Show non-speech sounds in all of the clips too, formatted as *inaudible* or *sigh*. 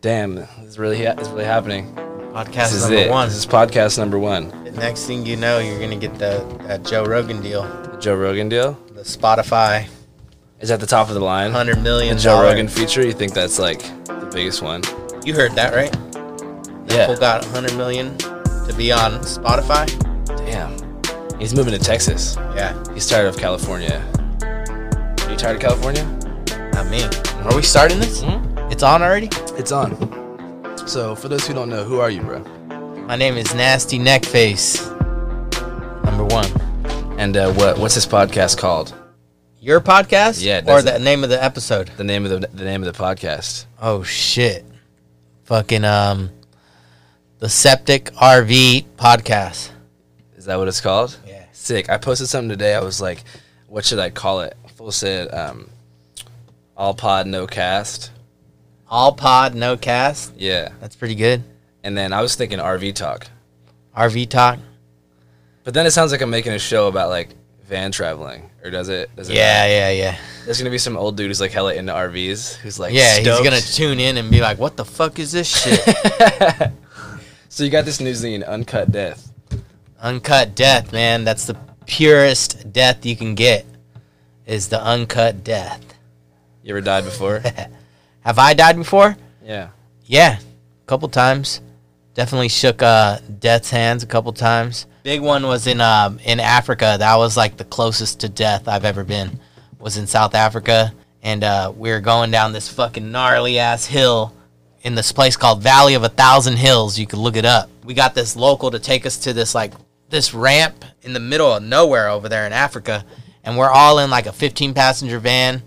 Damn, this is really this is really happening. Podcast This is number it. one. This is podcast number one. The next thing you know, you're gonna get the that Joe Rogan deal, The Joe Rogan deal the Spotify is at the top of the line. Hundred million. The. Joe Rogan feature. You think that's like the biggest one? You heard that right? Yeah. Apple got hundred million to be on Spotify. Damn. He's moving to Texas. Yeah, He's tired of California. Are you tired of California? not me. Are we starting this? Mhm. It's on already. It's on. So, for those who don't know, who are you, bro? My name is Nasty Neckface. Number one. And uh, what what's this podcast called? Your podcast? Yeah, Or the name of the episode? The name of the the name of the podcast. Oh shit. Fucking um the Septic RV podcast. Is that what it's called? Yeah. Sick. I posted something today. I was like, what should I call it? Full said, um, all pod, no cast. All pod, no cast. Yeah. That's pretty good. And then I was thinking RV talk. RV talk. But then it sounds like I'm making a show about like van traveling. Or does it? Does it Yeah, yeah, yeah. There's gonna be some old dude who's like hella into RVs who's like yeah, stoked. he's gonna tune in and be like, "What the fuck is this shit?" *laughs* So you got this new zine, Uncut Death. uncut death, man. That's the purest death you can get. Is the uncut death. You ever died before? *laughs* Have I died before? yeah. Yeah, a couple times. Definitely shook uh, death's hands a couple times. Big one was in um, in Africa. That was like the closest to death I've ever been. Was in South Africa, and uh, we were going down this fucking gnarly ass hill in this place called Valley of a Thousand Hills. You could look it up. We got this local to take us to this like this ramp in the middle of nowhere over there in Africa, and we're all in like a 15 passenger van.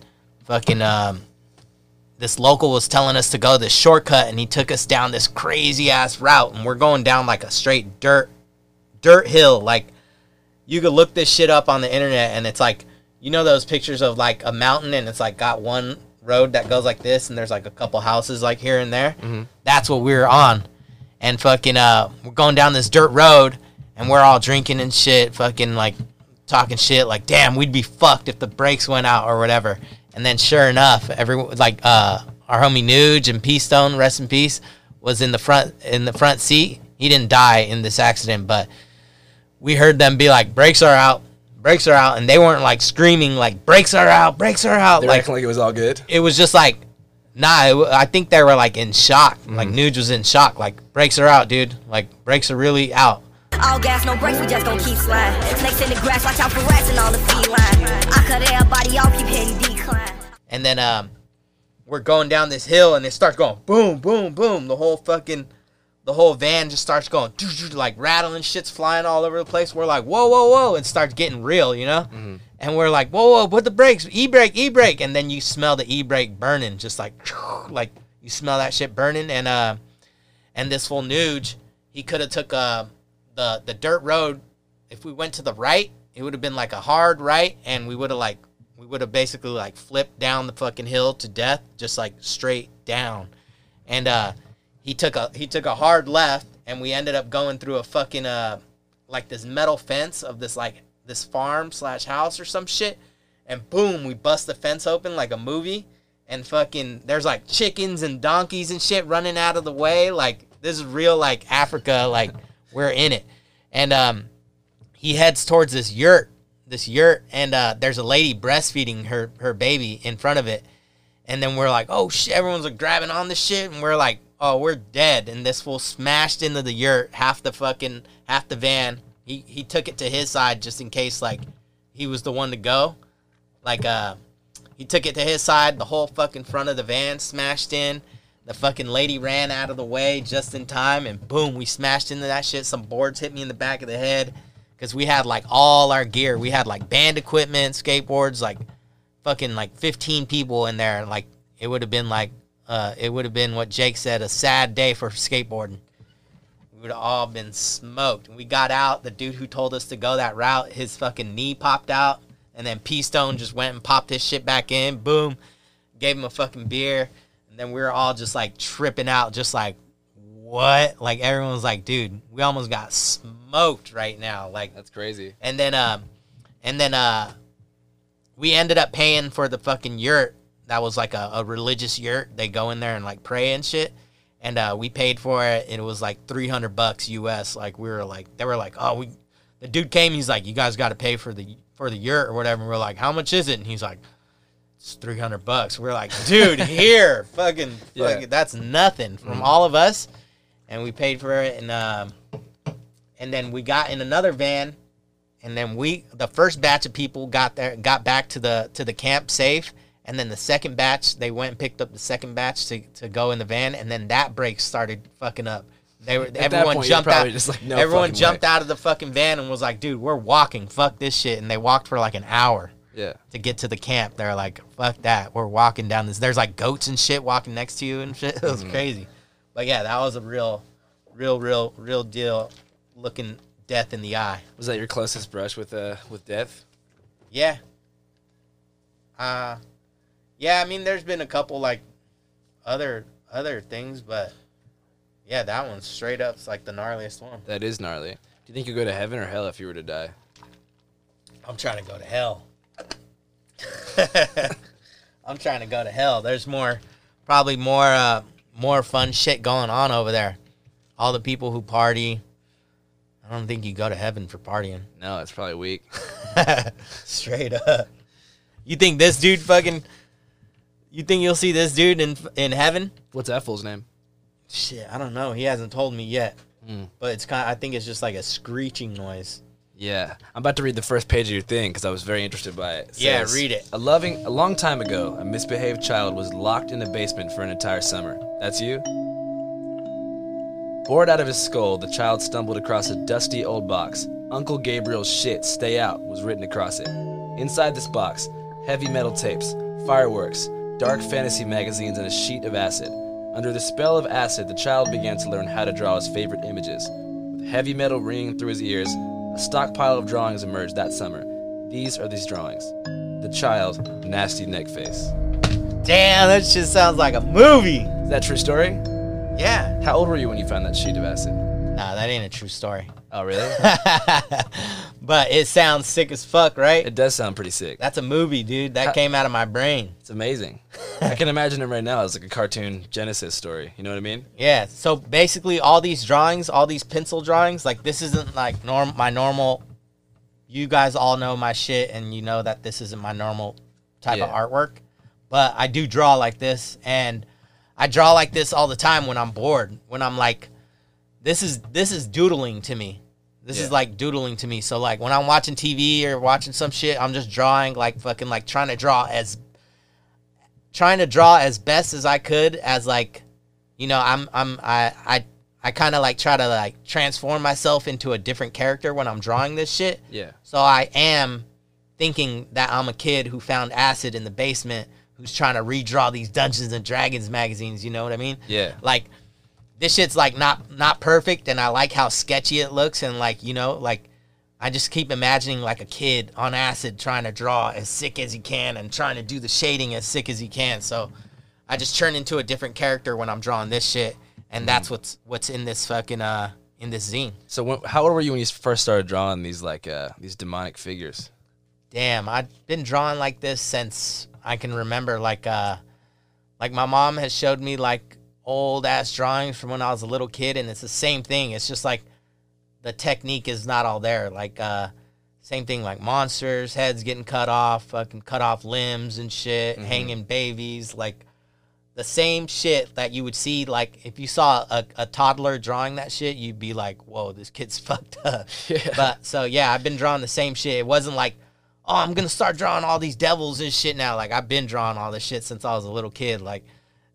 Fucking um, this local was telling us to go this shortcut and he took us down this crazy ass route and we're going down like a straight dirt dirt hill. Like you could look this shit up on the internet and it's like you know those pictures of like a mountain and it's like got one road that goes like this and there's like a couple houses like here and there? That's what we were on. And fucking uh we're going down this dirt road and we're all drinking and shit fucking like talking shit like damn we'd be fucked if the brakes went out or whatever and then sure enough everyone like uh our homie Nuge and P Stone rest in peace was in the front in the front seat he didn't die in this accident but we heard them be like brakes are out brakes are out and they weren't like screaming like brakes are out brakes are out They like acting like it was all good. it was just like nah it, w- i think they were like in shock like nuge was in shock like brakes are out dude like brakes are really out All gas, no brakes, we just gon' keep sliding. Snakes in the grass, watch out for rats and all the feline. I cut everybody off, keep hitting decline. And then um we're going down this hill and it starts going boom boom boom. The whole fucking the whole van just starts going like rattling shit's flying all over the place. We're like whoa whoa whoa. And starts getting real you know? And we're like whoa whoa put the brakes e-brake e-brake. And then you smell the e-brake burning just like *laughs* like you smell that shit burning. And uh and this full nuge he could have took uh the the dirt road. If we went to the right it would have been like a hard right and we would have like we would have basically like flipped down the fucking hill to death just like straight down. And uh he took a he took a hard left and we ended up going through a fucking uh like this metal fence of this like this farm slash house or some shit. And boom we bust the fence open like a movie. And fucking there's like chickens and donkeys and shit running out of the way. Like this is real like africa like we're in it. And um he heads towards this yurt this yurt and uh there's a lady breastfeeding her her baby in front of it. And then we're like oh shit everyone's like grabbing on the shit. And we're like oh we're dead. And this fool smashed into the yurt half the fucking half the van. He he took it to his side just in case like he was the one to go. Like uh he took it to his side the whole fucking front of the van smashed in. The fucking lady ran out of the way just in time and boom we smashed into that shit. Some boards hit me in the back of the head because we had like all our gear. We had like band equipment skateboards like fucking like 15 people in there. Like it would have been like uh it would have been what jake said a sad day for skateboarding. We would have all been smoked. We got out. The dude who told us to go that route his fucking knee popped out and then p stone just went and popped his shit back in. Boom. Gave him a fucking beer. And then we were all just like tripping out just like what? Like everyone was like dude we almost got smoked right now like That's crazy. and then um and then uh we ended up paying for the fucking yurt that was like a, a religious yurt they go in there and like pray and shit and uh, we paid for it. And it was like three hundred bucks US. Like we were like, they were like, oh, we. The dude came. He's like, you guys got to pay for the for the yurt or whatever. And we're like, how much is it? And he's like, it's three hundred bucks. We're like, *laughs* dude, here, fucking, Yeah. fucking that's nothing from all of us. And we paid for it, and um, and then we got in another van, and then we the first batch of people got there, got back to the to the camp safe, and then the second batch they went and picked up the second batch to, to go in the van, and then that break started fucking up. They were that everyone point, jumped out. just like, no everyone jumped way. out of the fucking van and was like, "Dude, we're walking. Fuck this shit." And they walked for like an hour Yeah. to get to the camp. They're like, "Fuck that. We're walking down this." There's like goats and shit walking next to you and shit. *laughs* It was mm-hmm. crazy. But yeah, that was a real, real, real, real deal. Looking death in the eye. Was that your closest brush with uh with death? Yeah. Uh yeah, I mean there's been a couple like other other things, but yeah, that one's straight up it's like the gnarliest one. That is gnarly. Do you think you'd go to heaven or hell if you were to die? I'm trying to go to hell. *laughs* I'm trying to go to hell. There's more probably more uh more fun shit going on over there. All the people who party. I don't think you go to heaven for partying. No, it's probably weak. *laughs* Straight up. You think this dude fucking You think you'll see this dude in in heaven? What's that fool's name? Shit, I don't know. He hasn't told me yet. Hmm. But it's kind of, I think it's just like a screeching noise. Yeah, I'm about to read the first page of your thing because I was very interested by it. It Yeah, says, read it. A loving, a long time ago, a misbehaved child was locked in a basement for an entire summer. That's you. Bored out of his skull, the child stumbled across a dusty old box. Uncle Gabriel's shit, stay out, was written across it. Inside this box, heavy metal tapes, fireworks, dark fantasy magazines, and a sheet of acid. Under the spell of acid, the child began to learn how to draw his favorite images. With heavy metal ringing through his ears, a stockpile of drawings emerged that summer. These are these drawings. The child, nasty neck face. Damn, that shit sounds like a movie. Is that a true story? Yeah. How old were you when you found that sheet of acid? Nah, that ain't a true story. Oh, really? *laughs* but it sounds sick as fuck, right? it does sound pretty sick. That's a movie, dude. That Ha- came out of my brain. It's amazing. *laughs* I can imagine it right now as like a cartoon Genesis story. You know what I mean? Yeah. So basically, all these drawings, all these pencil drawings, like this isn't like norm my normal. You guys all know my shit, and you know that this isn't my normal type of Yeah. artwork. But I do draw like this, and I draw like this all the time when I'm bored. When I'm like, this is this is doodling to me. This is like doodling to me. So like when I'm watching TV or watching some shit, I'm just drawing like fucking like trying to draw as trying to draw as best as I could as like you know, I'm I'm I I I kind of like try to like transform myself into a different character when I'm drawing this shit. Yeah. So I am thinking that I'm a kid who found acid in the basement who's trying to redraw these Dungeons and Dragons magazines, you know what I mean? Yeah. Like this shit's like not not perfect and I like how sketchy it looks and like, you know, like I just keep imagining like a kid on acid trying to draw as sick as he can and trying to do the shading as sick as he can. So I just turn into a different character when I'm drawing this shit, and that's what's what's in this fucking uh in this zine. So when, how old were you when you first started drawing these like uh these demonic figures? Damn, I've been drawing like this since I can remember. Like uh, like my mom has showed me like old ass drawings from when I was a little kid, and it's the same thing. It's just like the technique is not all there. Like uh, same thing like monsters, heads getting cut off, fucking cut off limbs and shit, hanging babies, like the same shit that you would see like if you saw a, a toddler drawing that shit, you'd be like, whoa, this kid's *laughs* fucked up. Yeah. But so yeah, I've been drawing the same shit. It wasn't like, oh, I'm gonna start drawing all these devils and shit now. Like I've been drawing all this shit since I was a little kid. Like,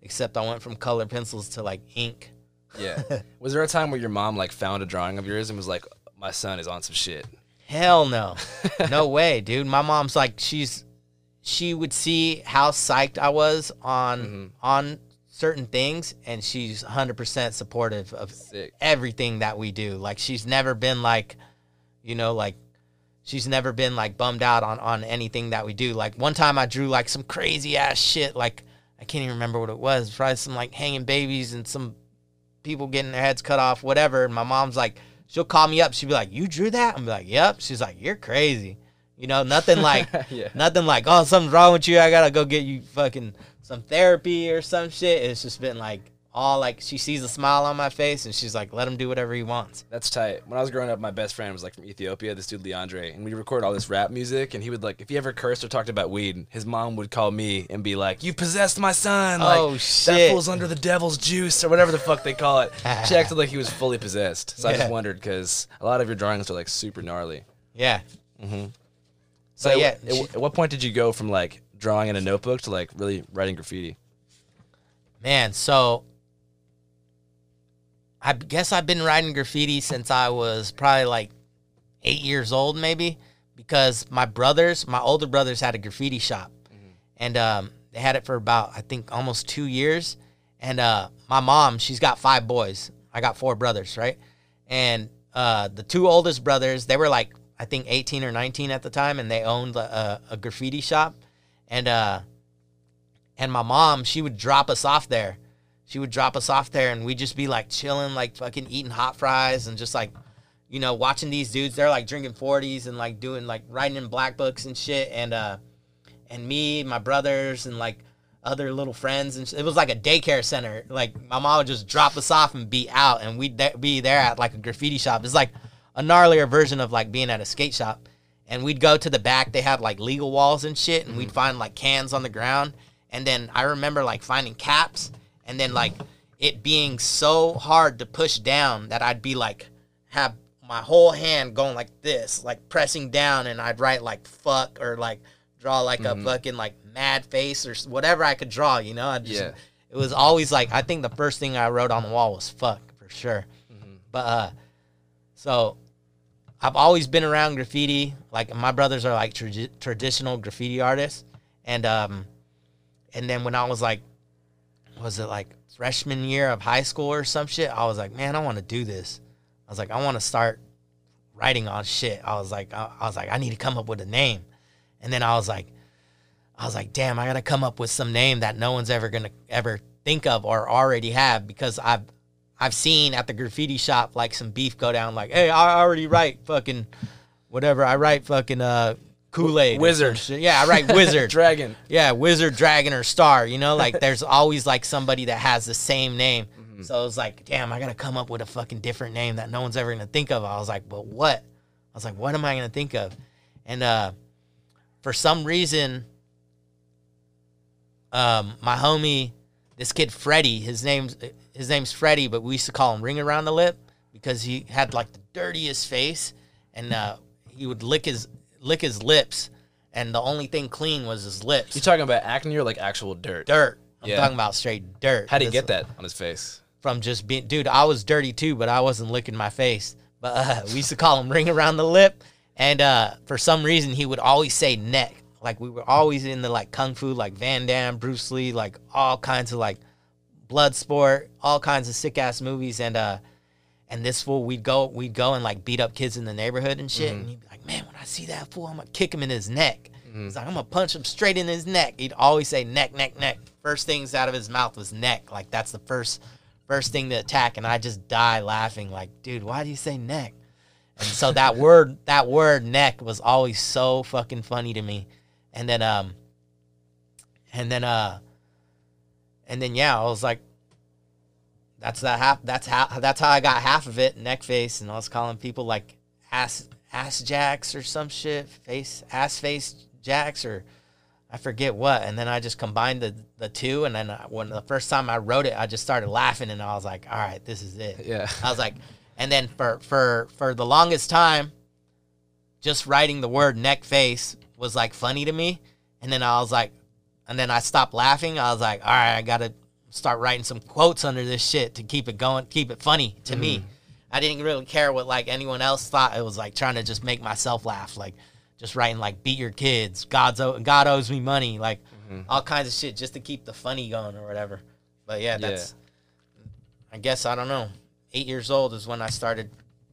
except I went from colored pencils to like ink. Yeah. *laughs* was there a time where your mom like found a drawing of yours and was like, "My son is on some shit"? Hell no, *laughs* no way, dude. My mom's like, she's, she would see how psyched I was on mm-hmm. on certain things, and she's 100 percent supportive of Sick. everything that we do. Like she's never been like, you know, like she's never been like bummed out on on anything that we do. Like one time I drew like some crazy ass shit. Like I can't even remember what it was. Probably some like hanging babies and some people getting their heads cut off, whatever. And my mom's like, she'll call me up. She'll be like, "You drew that?" I'm like, "Yep." She's like, "You're crazy." You know, nothing like *laughs* Yeah. nothing like, "Oh, something's wrong with you. I gotta go get you fucking some therapy or some shit." It's just been like all like she sees a smile on my face and she's like, let him do whatever he wants. That's tight. When I was growing up, my best friend was like from Ethiopia, this dude Leandre, and we record all this rap music. And he would like, if he ever cursed or talked about weed, his mom would call me and be like, "You possessed my son." Like, Oh, That shit. fool's under the devil's juice or whatever the fuck they call it. she *laughs* acted like he was fully possessed. So I just wondered because a lot of your drawings are like super gnarly. Yeah. Mm-hmm. So yeah, at, she- at what point did you go from like drawing in a notebook to like really writing graffiti? Man, so I guess I've been writing graffiti since I was probably like eight years old, maybe, because my brothers, my older brothers, had a graffiti shop, and um, they had it for about I think almost two years. And uh, my mom, she's got five boys. I got four brothers, right? And uh, the two oldest brothers, they were like I think 18 or 19 at the time, and they owned a, a graffiti shop, and uh, and my mom, she would drop us off there. She would drop us off there, and we'd just be like chilling, like fucking eating hot fries, and just like, you know, watching these dudes. They're like drinking forties and like doing like writing in black books and shit. And uh, and me, my brothers, and like other little friends, and sh- it was like a daycare center. Like my mom would just drop us off and be out, and we'd th- be there at like a graffiti shop. It's like a gnarlier version of like being at a skate shop. And we'd go to the back. They had like legal walls and shit, and we'd find like cans on the ground. And then I remember like finding caps, and then like it being so hard to push down that I'd be like have my whole hand going like this, like pressing down, and I'd write like fuck or like draw like a fucking like mad face or whatever I could draw. You know, I just Yeah. it was always like I think the first thing I wrote on the wall was fuck for sure. But uh, so I've always been around graffiti. Like my brothers are like tradi- traditional graffiti artists, and um, and then when I was like, was it like freshman year of high school or some shit? I was like, man, I want to do this. I was like, I want to start writing on shit. I was like, I, I was like, I need to come up with a name, and then I was like, I was like, damn, I gotta come up with some name that no one's ever gonna ever think of or already have because I've I've seen at the graffiti shop like some beef go down like, hey, I already write fucking whatever. I write fucking uh Kool Aid. Wizard. Yeah, right, *laughs* wizard. Dragon. Yeah, wizard, dragon, or star. You know, like *laughs* there's always like somebody that has the same name. So it was like, damn, I gotta come up with a fucking different name that no one's ever gonna think of. I was like, but what? I was like, what am I gonna think of? And uh, for some reason, um, my homie, this kid Freddie, his name's his name's Freddie, but we used to call him Ring Around the Lip because he had like the dirtiest face, and uh, he would lick his lick his lips, and the only thing clean was his lips. You talking about acne or like actual dirt? dirt. I'm Yeah. talking about straight dirt. How did he get that on his face? From just being, dude, I was dirty too, but I wasn't licking my face. But uh, *laughs* we used to call him ring around the lip, and uh, for some reason he would always say neck. Like we were always in the like kung fu, like Van Damme, Bruce Lee, like all kinds of like blood sport, all kinds of sick ass movies, and uh, and this fool we'd go we'd go and like beat up kids in the neighborhood and shit, and he'd be like, man, when I see that fool, I'm gonna kick him in his neck. He's like, I'm gonna punch him straight in his neck. He'd always say neck, neck, neck. First things out of his mouth was neck. Like that's the first first thing to attack, and I just die laughing. Like, dude, why do you say neck? And so that *laughs* word, that word neck was always so fucking funny to me. And then um and then uh and then yeah, I was like that's that half that's how that's how I got half of it, neck face, and I was calling people like ass ass jacks or some shit, face ass face jacks or I forget what, and then I just combined the the two, and then I, when the first time I wrote it, I just started laughing, and I was like, all right, this is it. Yeah. I was like, and then for for for the longest time, just writing the word neck face was like funny to me, and then I was like, and then I stopped laughing. I was like, all right, I gotta start writing some quotes under this shit to keep it going, keep it funny to me. Mm-hmm. I didn't really care what like anyone else thought. It was like trying to just make myself laugh, like just writing like beat your kids, God's o- God owes me money, like mm-hmm. all kinds of shit just to keep the funny going or whatever. But yeah, that's I guess I don't know. Eight years old is when I started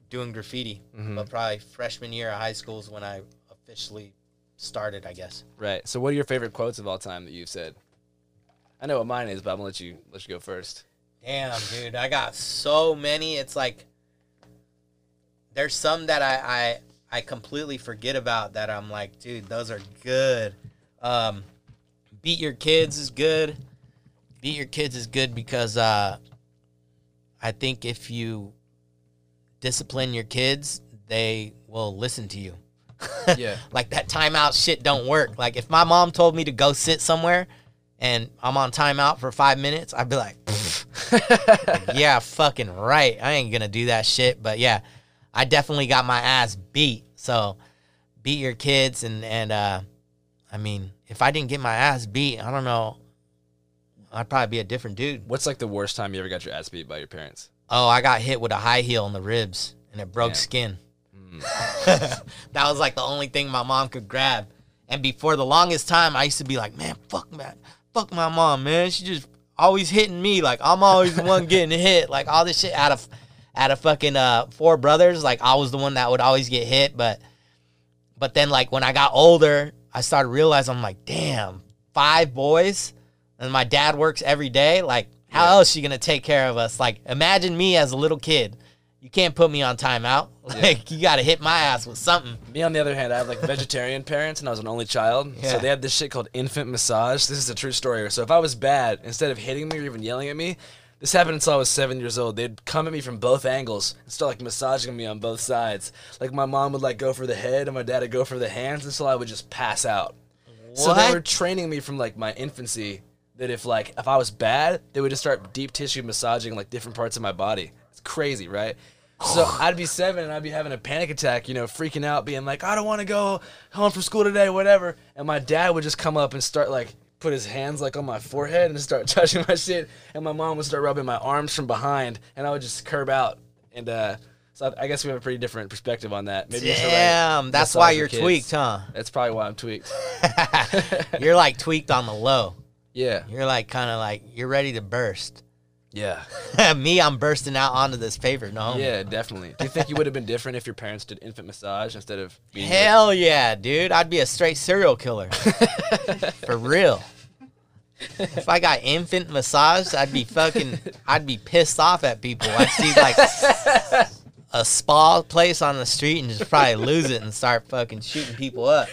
doing graffiti, mm-hmm. but probably freshman year of high school is when I officially started. I guess. Right. So, what are your favorite quotes of all time that you've said? I know what mine is, but I'm gonna let you let you go first. Damn, dude, I got so many. It's like there's some that I I, I completely forget about that I'm like, dude, those are good. Um, beat your kids is good. Beat your kids is good because uh, I think if you discipline your kids, they will listen to you. *laughs* Yeah. like that timeout shit don't work. Like if my mom told me to go sit somewhere and I'm on timeout for five minutes, I'd be like, *laughs* yeah, fucking right. I ain't gonna do that shit. But yeah, I definitely got my ass beat. So beat your kids and and uh I mean, if I didn't get my ass beat, I don't know. I'd probably be a different dude. What's like the worst time you ever got your ass beat by your parents? Oh, I got hit with a high heel in the ribs and it broke Damn. skin. *laughs* that was like the only thing my mom could grab. And before the longest time, I used to be like, man, fuck man, fuck my mom, man. She just always hitting me. Like I'm always the one getting hit. Like all this shit out of out of fucking uh four brothers. Like I was the one that would always get hit. But but then like when I got older, I started realizing I'm like, damn, five boys, and my dad works every day. Like how Yeah. else she gonna take care of us? Like imagine me as a little kid. You can't put me on timeout. *laughs* Like you gotta hit my ass with something. Me, on the other hand, I have like *laughs* vegetarian parents, and I was an only child. Yeah. So they had this shit called infant massage. This is a true story. So if I was bad, instead of hitting me or even yelling at me, this happened until I was seven years old. They'd come at me from both angles and start like massaging me on both sides. Like my mom would like go for the head, and my dad would go for the hands until I would just pass out. So they were training me from like my infancy that if like if I was bad, they would just start deep tissue massaging like different parts of my body. It's crazy, right? So I'd be seven and I'd be having a panic attack, you know, freaking out, being like, I don't want to go home from school today, whatever. And my dad would just come up and start like put his hands like on my forehead and start *laughs* touching my shit. And my mom would start rubbing my arms from behind, and I would just curb out. And uh, so I, I guess we have a pretty different perspective on that. Maybe should, like, Damn, that's why you're kids. tweaked, huh? That's probably why I'm tweaked. *laughs* you're like tweaked on the low. *laughs* Yeah. You're like kind of like you're ready to burst. Yeah. *laughs* Me, I'm bursting out onto this paper. No. Yeah, definitely. Do you think you would have been different if your parents did infant massage instead of being Hell yeah, dude. I'd be a straight serial killer. *laughs* For real. If I got infant massage, I'd be fucking I'd be pissed off at people. I'd see like a spa place on the street and just probably lose it and start fucking shooting people up.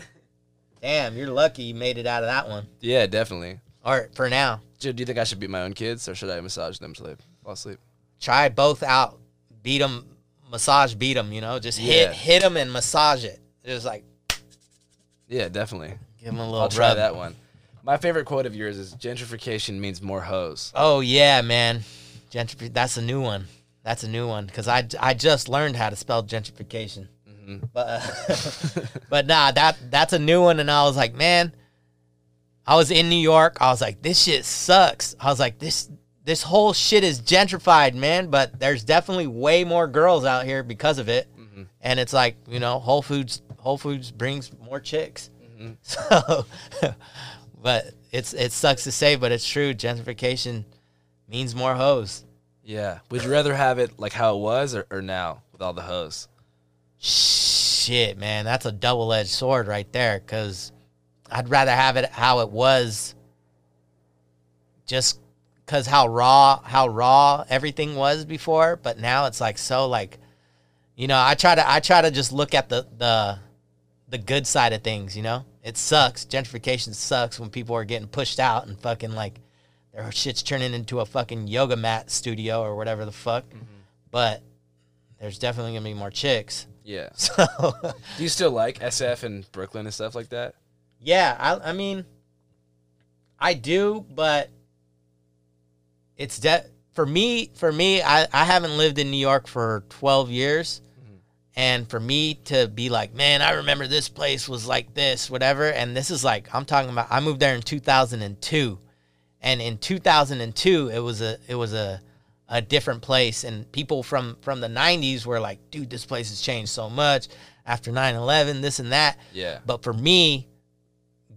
*laughs* Damn, you're lucky you made it out of that one. Yeah, definitely. Or for now. Dude, do you think I should beat my own kids or should I massage them till they fall asleep? Try both out. Beat them, massage beat them, you know? Just Yeah. hit hit them and massage it. Just like Yeah, definitely. give them a little I'll try that one. My favorite quote of yours is gentrification means more hoes. Oh yeah, man. Gentrif- that's a new one. That's a new one because I, I just learned how to spell gentrification. But uh, *laughs* *laughs* but nah, that that's a new one, and I was like, man, I was in New York. I was like, this shit sucks. I was like, this this whole shit is gentrified, man. But there's definitely way more girls out here because of it, mm-hmm. and it's like you know, Whole Foods Whole Foods brings more chicks. Mm-hmm. *laughs* So, *laughs* but it's it sucks to say, but it's true. Gentrification means more hoes. Yeah. Would you rather have it like how it was or, or now with all the hoes? Shit, man, that's a double edged sword right there. Cause I'd rather have it how it was, just cause how raw, how raw everything was before. But now it's like so like, you know, I try to I try to just look at the the the good side of things. You know, it sucks. Gentrification sucks when people are getting pushed out and fucking like their shit's turning into a fucking yoga mat studio or whatever the fuck. Mm-hmm. But there's definitely gonna be more chicks. Yeah. *laughs* So Do you still like SF and Brooklyn and stuff like that? Yeah, I I mean I do, but it's de- for me for me I, I haven't lived in New York for 12 years. Mm-hmm. And for me to be like, man, I remember this place was like this, whatever. And this is like, I'm talking about, I moved there in 2002, and in 2002, it was a, it was a, a different place. And people from from the 90s were like, dude, this place has changed so much after 9/11, this and that. Yeah. But for me,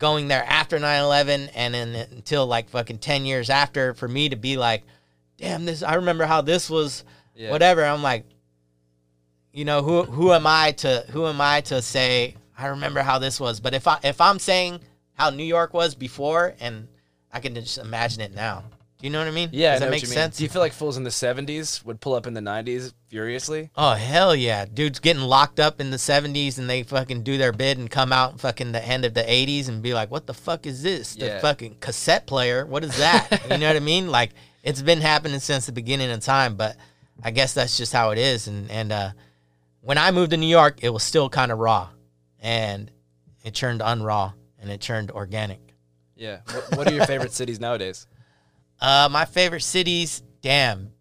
going there after 9/11 and then until like fucking 10 years after, for me to be like, damn, this I remember how this was, Yeah. whatever. I'm like, you know, who who am I to who am I to say I remember how this was? But if I if I'm saying how New York was before, and I can just imagine it now. Do you know what I mean? Yeah, I Does know that what make you mean. sense? Do you feel like fools in the 70s would pull up in the 90s furiously? Oh hell yeah, dudes getting locked up in the '70s and they fucking do their bid and come out fucking the end of the '80s and be like, "What the fuck is this? The Yeah. fucking cassette player? What is that?" *laughs* you know what I mean? Like it's been happening since the beginning of time, but I guess that's just how it is. And and uh, when I moved to New York, it was still kind of raw, and it turned unraw and it turned organic. Yeah. What, what are your favorite cities nowadays? Uh, my favorite cities, damn.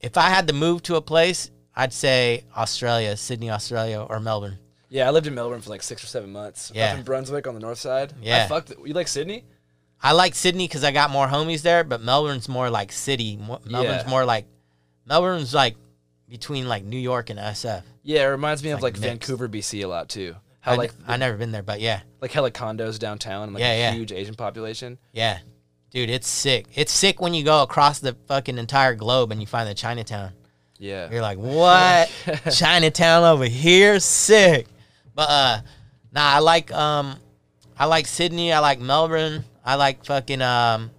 If I had to move to a place, I'd say Australia, Sydney, Australia, or Melbourne. Yeah, I lived in Melbourne for like six or seven months. Yeah. Up in Brunswick on the north side. Yeah. I fucked. You like Sydney? I like Sydney because I got more homies there, but Melbourne's more like city. Melbourne's Yeah. more like Melbourne's like between like New York and SF. Yeah, it reminds me of like like. Vancouver, BC a lot too. How I, like I never been there, but yeah, like hella condos downtown and like Yeah, a yeah. huge Asian population. yeah, dude, it's sick. It's sick when you go across the fucking entire globe and you find the Chinatown. Yeah. You're like, what? *laughs* Chinatown over here, sick. But uh, nah, I like um, I like Sydney. I like Melbourne. I like fucking um,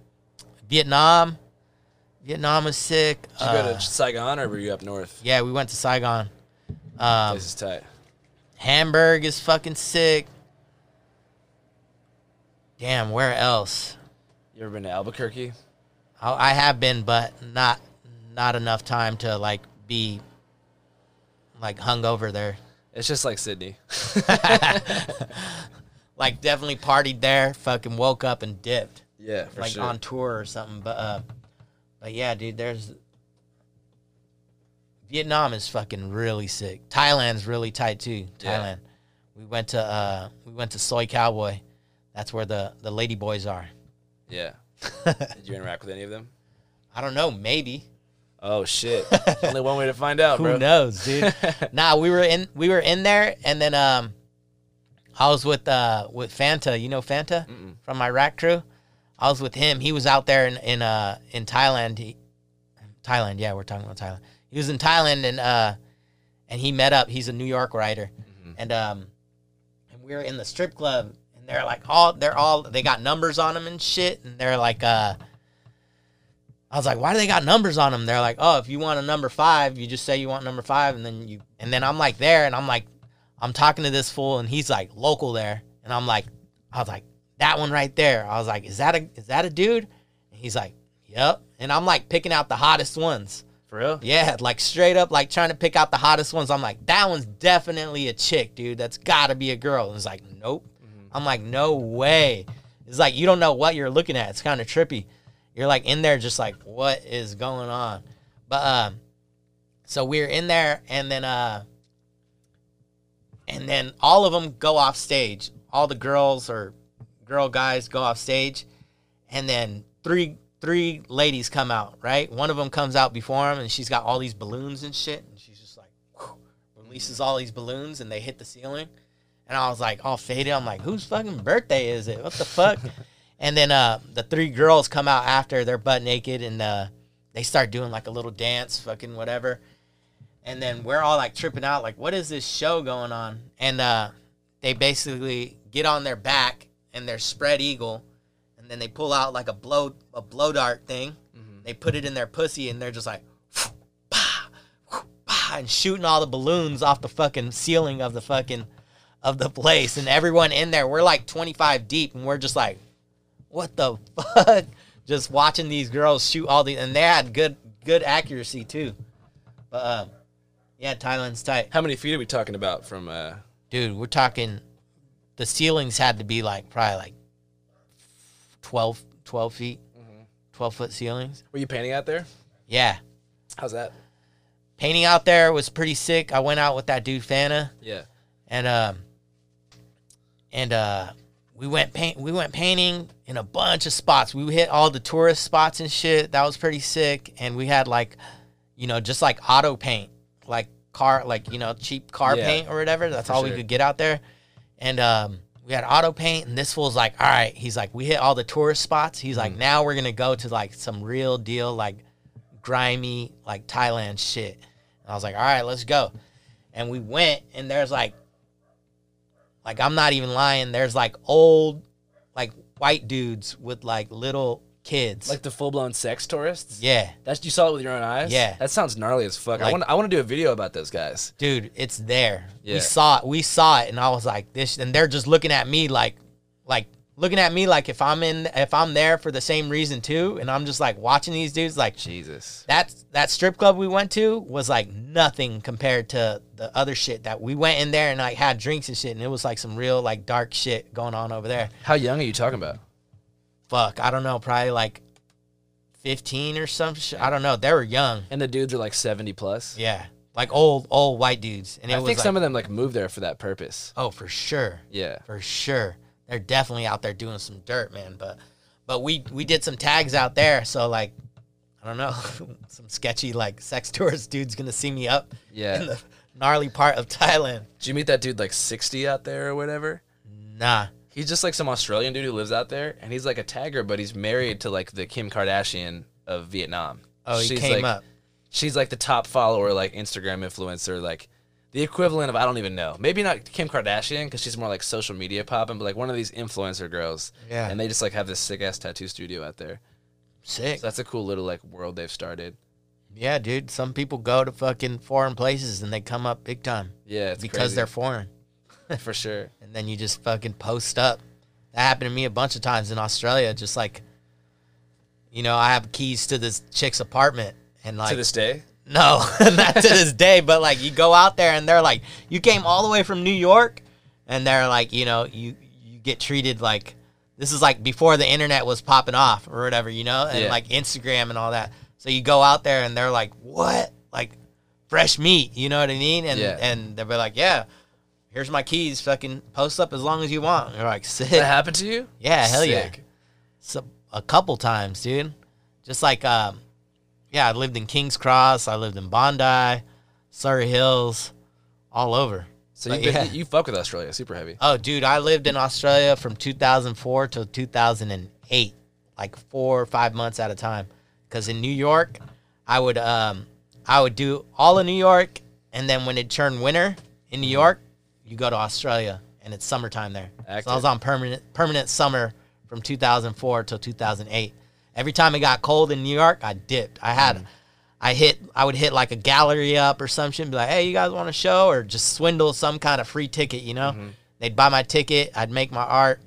Vietnam. Vietnam is sick. Did you go Uh, to Saigon or were you up north? Yeah, we went to Saigon. Um, This is tight. Hamburg is fucking sick. Damn, where else? You ever been to Albuquerque? I, I have been, but not not enough time to like be like hung over there. It's just like Sydney. *laughs* Like definitely partied there. Fucking woke up and dipped. yeah, for like sure. on tour or something. But uh, but yeah, dude, there's Vietnam is fucking really sick. Thailand's really tight too. Yeah. Thailand. We went to uh we went to Soi Cowboy. That's where the the lady boys are. Yeah. *laughs* Did you interact with any of them? I don't know, maybe. Oh shit! *laughs* Only one way to find out, bro. Who bro. knows, dude? *laughs* nah, we were in we were in there, and then um, I was with uh with Fanta. You know Fanta Mm-mm. from my rack crew. I was with him. He was out there in in uh in Thailand. He, Thailand, yeah, we're talking about Thailand. He was in Thailand, and uh, and he met up. He's a New York writer, Mhm. and um, and we were in the strip club, they're like all they're all they got numbers on them and shit, and they're like uh. I was like, why do they got numbers on them? They're like, oh, if you want a number five, you just say you want number five, and then you, and then I'm like there, and I'm like, I'm talking to this fool, and he's like local there, and I'm like, I was like, that one right there. I was like, is that a, is that a dude? And he's like, yep, and I'm like picking out the hottest ones. For real? Yeah, like straight up, like trying to pick out the hottest ones. I'm like, that one's definitely a chick, dude. That's got to be a girl. And it's like, nope. I'm like, no way. It's like you don't know what you're looking at. It's kind of trippy. You're like in there, just like, what is going on? But um, so we're in there, and then uh, and then all of them go off stage. All the girls or girl guys go off stage, and then three three ladies come out. Right, one of them comes out before him, and she's got all these balloons and shit, and she's just like whew, releases all these balloons, and they hit the ceiling. And I was like all faded. I'm like, whose fucking birthday is it? What the fuck? *laughs* and then uh, the three girls come out after they're butt naked and uh, they start doing like a little dance, fucking whatever. And then we're all like tripping out, like, what is this show going on? And uh, they basically get on their back and they're spread eagle, and then they pull out like a blow a blow dart thing. Mhm. They put it in their pussy and they're just like, *laughs* bah, *laughs* bah, and shooting all the balloons off the fucking ceiling of the fucking of the place. And everyone in there, we're like 25 deep, and we're just like, what the *laughs* fuck? Just watching these girls shoot all these, and they had good good accuracy too. But um, yeah, Thailand's tight, How many feet are we talking about from? uh dude. We're talking. The ceilings had to be like probably like 12, 12 feet, twelve foot ceilings. Were you painting out there? Yeah, How's that? painting out there was pretty sick. I went out with that dude Fana, Yeah. and um, and uh, we went paint. We went painting in a bunch of spots. We hit all the tourist spots and shit. That was pretty sick. And we had like, you know, just like auto paint, like car, like you know, cheap car Yeah, paint or whatever. That's all sure. we could get out there. And um, we had auto paint, and this fool's like, all right. He's like, we hit all the tourist spots. He's like, now we're gonna go to like some real deal, like grimy, like Thailand shit. And I was like, all right, let's go. And we went, and there's like like I'm not even lying. There's like old, like white dudes with like little kids. Like the full blown sex tourists? yeah, That's you saw it with your own eyes? Yeah. That sounds gnarly as fuck. I want I want to do a video about those guys. dude, it's there. Yeah. We saw it. We saw it, and I was like, this. And they're just looking at me like, like, looking at me like if I'm in if I'm there for the same reason too, and I'm just like watching these dudes like Jesus. that that strip club we went to was like nothing compared to the other shit that we went in there and like had drinks and shit, and it was like some real like dark shit going on over there. How young are you talking about? Fuck, I don't know, probably like fifteen or some shit. I don't know. They were young. And the dudes are like 70 plus. Yeah, like old old white dudes, and it I was think like, some of them like moved there for that purpose. oh for sure. Yeah. for sure. They're definitely out there doing some dirt, man. But but we we did some tags out there, so like I don't know, *laughs* some sketchy like sex tourist dude's gonna see me up Yeah. in the gnarly part of Thailand. Did you meet that dude like 60 out there or whatever? Nah. He's just like some Australian dude who lives out there, and he's like a tagger, but he's married to like the Kim Kardashian of Vietnam. Oh, he She's, came like, up. She's like the top follower, like Instagram influencer, like the equivalent of I don't even know. Maybe not Kim Kardashian because she's more like social media popping, but like one of these influencer girls. Yeah. And they just like have this sick ass tattoo studio out there. Sick. So that's a cool little like world they've started. Yeah, dude. Some people go to fucking foreign places and they come up big time Yeah, it's because crazy. they're foreign. *laughs* for sure. And then you just fucking post up. That happened to me a bunch of times in Australia. Just like, you know, I have keys to this chick's apartment, and like to this day. No, *laughs* not to this day. But like, you go out there and they're like, you came all the way from New York, and they're like, you know, you you get treated like this is like before the internet was popping off or whatever, you know, and Yeah. like Instagram and all that. So you go out there and they're like, what? Like fresh meat, you know what I mean? And Yeah. and they'll be like, yeah. Here's my keys. Fucking post up as long as you want. And you're like, sick. That happened to you? Yeah, hell yeah. Sick. So a couple times, dude. Just like um yeah, I lived in King's Cross, I lived in Bondi, Surry Hills, all over. So But you've yeah. you fuck with Australia, super heavy. Oh, dude, I lived in Australia from 2004 till 2008, like 4 or 5 months at a time. Cuz in New York, I would um I would do all of New York and then when it turned winter in New York, you go to Australia and it's summertime there. So I was on permanent permanent summer from 2004 till 2008. Every time it got cold in New York, I dipped. I had mm. I hit I would hit like a gallery up or some shit be like, hey, you guys want a show? Or just swindle some kind of free ticket, you know? Mm-hmm. They'd buy my ticket, I'd make my art,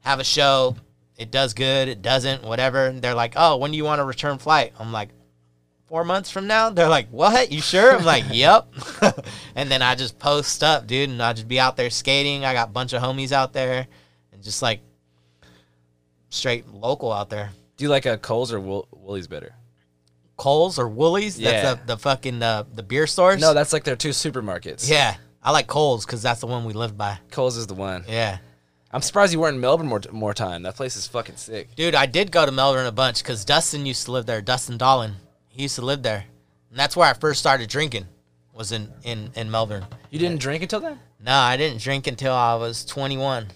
have a show. It does good, it doesn't, whatever. And they're like, Oh, when do you want a return flight? I'm like, Four months from now? They're like, What? You sure? I'm like, *laughs* Yep. *laughs* and then I just post up, dude, and I just be out there skating. I got a bunch of homies out there and just like straight local out there. Do you like a Coles or Wool- Woolies better? Coles or Woolies? Yeah. That's the, the fucking uh, the beer stores. No, that's like their two supermarkets. yeah, I like Coles because that's the one we lived by. Coles is the one. Yeah, I'm surprised you weren't in Melbourne more more time. That place is fucking sick. dude, I did go to Melbourne a bunch because Dustin used to live there. Dustin Dollin, he used to live there, and that's where I first started drinking. Was in in in Melbourne. You didn't drink until then? No, I didn't drink until I was 21.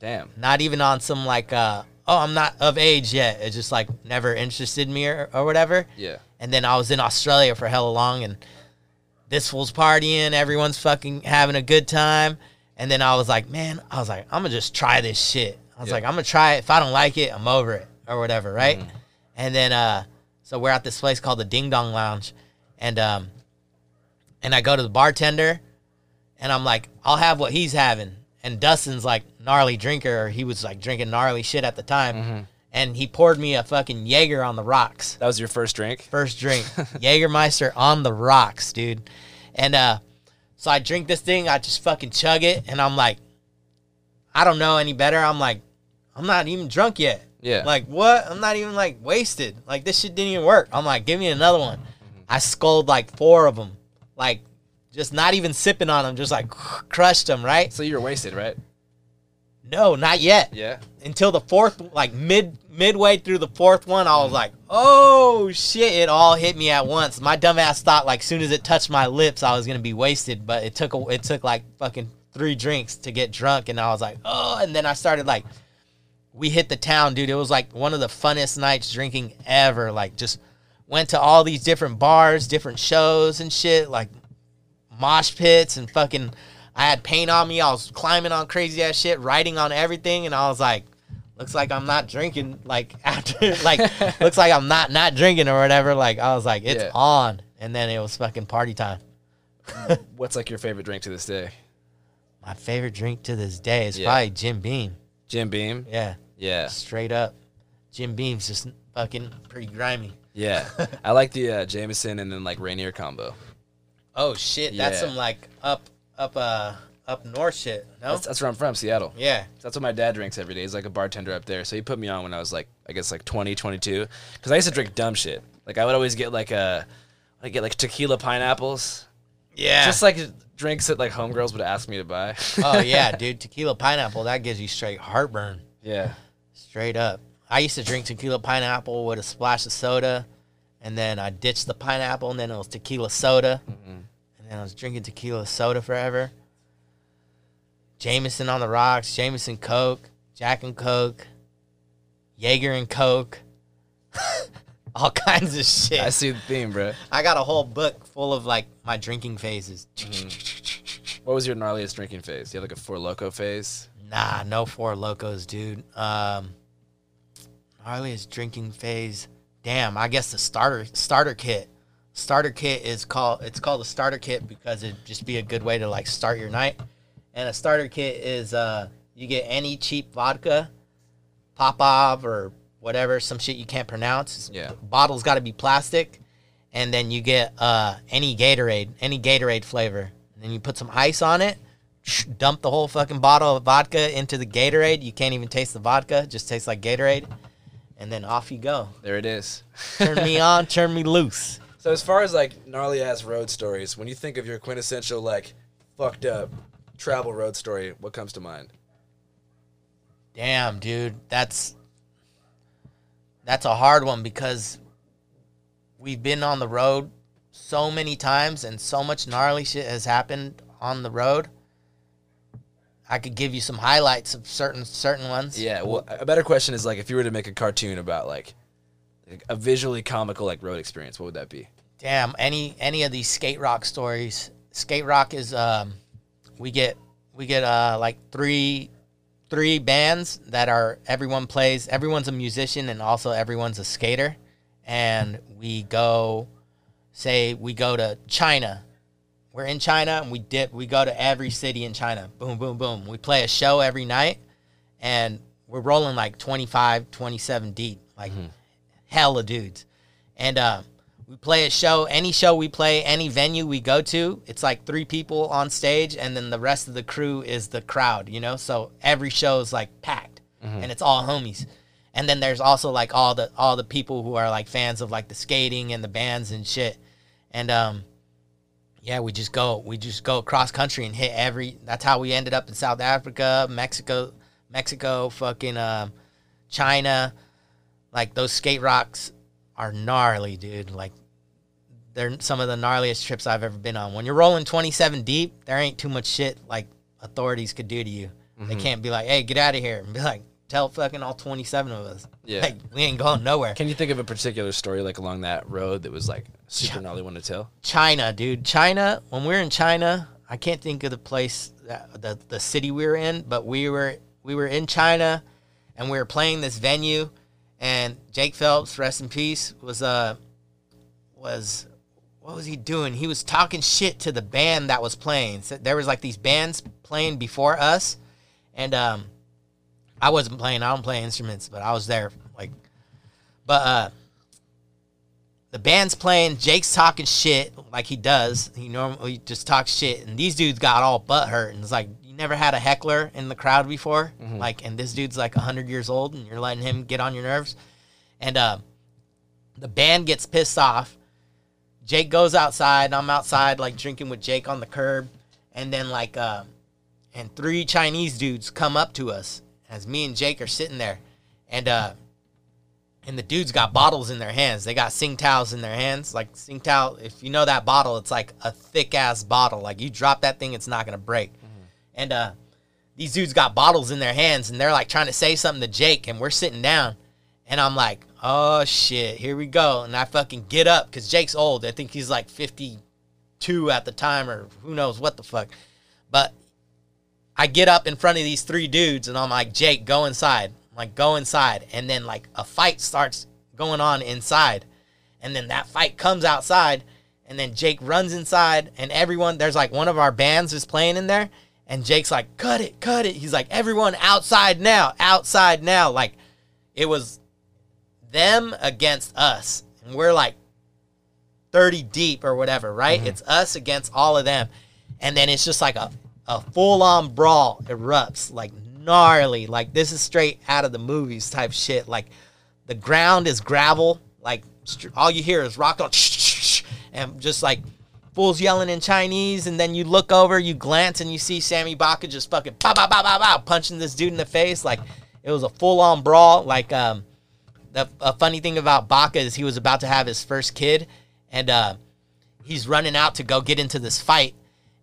Damn. Not even on some like, uh, oh, I'm not of age yet. It just like never interested me or, or whatever. Yeah. And then I was in Australia for hella long, and this fool's partying, everyone's fucking having a good time. And then I was like, man, I was like, I'm gonna just try this shit. I was Yeah. like, I'm gonna try it. If I don't like it, I'm over it or whatever, right? And then, uh, so we're at this place called the Ding Dong Lounge, and um, and I go to the bartender, and I'm like, I'll have what he's having. And Dustin's like gnarly drinker, he was like drinking gnarly shit at the time. And he poured me a fucking Jaeger on the rocks. That was your first drink? First drink, *laughs* Jägermeister on the rocks, dude. And uh, so I drink this thing, I just fucking chug it, and I'm like, I don't know any better. I'm like, I'm not even drunk yet. Yeah. Like what? I'm not even like wasted. Like this shit didn't even work. I'm like, give me another one. I sculled like four of them, like just not even sipping on them, just like crushed them. Right? So you were wasted, right? No, not yet Yeah. until the fourth like mid midway through the fourth one i was mm-hmm. like oh shit it all hit me at once my dumbass thought like soon as it touched my lips i was gonna be wasted but it took a, it took like fucking three drinks to get drunk and i was like oh and then i started like we hit the town dude it was like one of the funnest nights drinking ever like just went to all these different bars different shows and shit like mosh pits and fucking I had paint on me. I was climbing on crazy ass shit, writing on everything, and I was like, looks like I'm not drinking like *laughs* after like *laughs* looks like I'm not not drinking or whatever. Like I was like, it's Yeah. on. And then it was fucking party time. *laughs* What's like your favorite drink to this day? My favorite drink to this day is Yeah. probably Jim Beam. Jim Beam. Yeah, Yeah, straight up. Jim Beam's just fucking pretty grimy. yeah. I like the uh, Jameson and then like Rainier combo. Oh shit, that's Yeah. some like up up uh up north shit. No. That's, that's where I'm from, Seattle. yeah. That's what my dad drinks every day. He's like a bartender up there. So he put me on when I was like, I guess like 20, 22. Because I used to drink dumb shit. Like I would always get like a, I get like tequila pineapples. Yeah. Just like drinks that like homegirls would ask me to buy. oh *laughs* yeah, dude. Tequila pineapple that gives you straight heartburn. yeah. Straight up. I used to drink tequila pineapple with a splash of soda, and then I ditched the pineapple, and then it was tequila soda, and then I was drinking tequila soda forever. Jameson on the rocks, Jameson Coke, Jack and Coke, Jaeger and Coke, *laughs* all kinds of shit. I see the theme, bro. I got a whole book full of like my drinking phases. What was your gnarliest drinking phase? You had like a Four Loco phase? Nah, no four locos, dude. Um, gnarliest drinking phase. Damn, I guess the starter starter kit. Starter kit is called. It's called a starter kit because it'd just be a good way to like start your night. And a starter kit is uh, you get any cheap vodka, Popov or whatever, some shit you can't pronounce. Yeah. Bottle's got to be plastic, and then you get uh, any Gatorade, any Gatorade flavor. And then you put some ice on it, *sniffs* dump the whole fucking bottle of vodka into the Gatorade. You can't even taste the vodka; just tastes like Gatorade. And then off you go. There it is. Turn me on, turn me loose. *laughs* So as far as like gnarly ass road stories, when you think of your quintessential like fucked up travel road story, what comes to mind? Damn, dude, that's that's a hard one because we've been on the road so many times and so much gnarly shit has happened on the road. I could give you some highlights of certain certain ones. Yeah, well, a better question is like if you were to make a cartoon about like a visually comical like road experience, what would that be? Damn, any any of these skate rock stories. Skate rock is um we get we get uh like three three bands that are everyone plays everyone's a musician and also everyone's a skater and we go say we go to China. We're in China and we dip we go to every city in China. Boom boom boom. We play a show every night and we're rolling like 25 27 deep like hella dudes. And uh, we play a show, any show we play, any venue we go to, it's like three people on stage, and then the rest of the crew is the crowd, you know? So every show is like packed, and it's all homies. And then there's also like all the all the people who are like fans of like the skating and the bands and shit. And um yeah, we just go we just go across country and hit every that's how we ended up in South Africa, Mexico, Mexico, fucking um China, like those skate rocks are gnarly, dude. Like they're some of the gnarliest trips I've ever been on. When you're rolling 27 deep, there ain't too much shit like authorities could do to you. They can't be like, "Hey, get out of here," and be like, "Tell fucking all 27 of us." Yeah. like we ain't going nowhere. Can you think of a particular story like along that road that was like super gnarly one to tell? China, dude. China. When we were in China, I can't think of the place, that, the the city we were in, but we were we were in China, and we were playing this venue, and Jake Phelps, rest in peace, was uh was what was he doing? He was talking shit to the band that was playing. So there was like these bands playing before us, and um, I wasn't playing. I don't play instruments, but I was there. Like, but uh, the band's playing. Jake's talking shit like he does. He normally just talks shit, and these dudes got all butt hurt. And it's like you never had a heckler in the crowd before, like, and this dude's like hundred years old, and you're letting him get on your nerves. And uh, the band gets pissed off. Jake goes outside. I'm outside, like drinking with Jake on the curb, and then like, uh, and three Chinese dudes come up to us as me and Jake are sitting there, and uh, and the dudes got bottles in their hands. They got Tsingtaos in their hands. Like Tsingtao, if you know that bottle, it's like a thick ass bottle. Like you drop that thing, it's not gonna break. And uh, these dudes got bottles in their hands, and they're like trying to say something to Jake, and we're sitting down, and I'm like, oh shit, here we go. And I fucking get up because Jake's old. I think he's like 52 at the time, or who knows what the fuck. But I get up in front of these three dudes and I'm like, Jake, go inside. I'm like, go inside. And then like a fight starts going on inside. And then that fight comes outside. And then Jake runs inside and everyone there's like one of our bands is playing in there. And Jake's like, cut it, cut it. He's like, everyone outside now, outside now. Like, it was them against us. And we're like 30 deep or whatever, right? Mm-hmm. It's us against all of them. And then it's just like a, a full on brawl erupts, like gnarly. Like, this is straight out of the movies type shit. Like, the ground is gravel. Like, all you hear is rock on, and just like fools yelling in Chinese. And then you look over, you glance, and you see Sammy Baca just fucking pow, pow, pow, pow, pow, punching this dude in the face. Like, it was a full on brawl. Like, um, the a funny thing about Baca is he was about to have his first kid, and uh, he's running out to go get into this fight,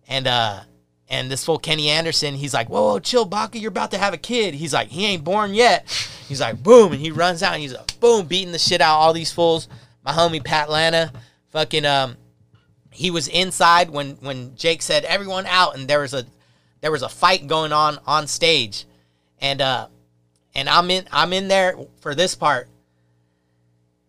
and uh, and this fool Kenny Anderson, he's like, whoa, whoa, chill, Baca, you're about to have a kid. He's like, he ain't born yet. He's like, boom, and he runs out and he's like, boom, beating the shit out of all these fools. My homie Pat Lana, fucking um, he was inside when when Jake said everyone out, and there was a there was a fight going on on stage, and uh, and I'm in I'm in there for this part.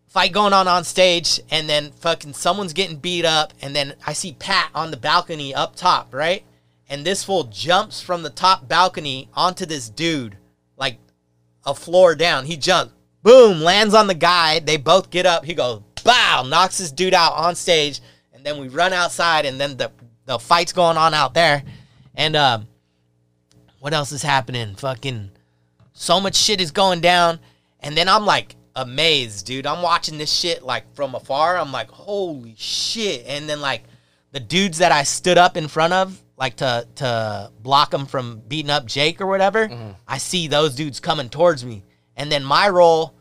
Fight going on on stage, and then fucking someone's getting beat up, and then I see Pat on the balcony up top, right? And this fool jumps from the top balcony onto this dude, like a floor down. He jumps, boom, lands on the guy. They both get up. He goes, bow, knocks this dude out on stage, and then we run outside, and then the the fight's going on out there, and um, what else is happening? Fucking so much shit is going down, and then I'm like amazed, dude. I'm watching this shit like from afar. I'm like, holy shit! And then like the dudes that I stood up in front of, like to to block them from beating up Jake or whatever, I see those dudes coming towards me, and then my role,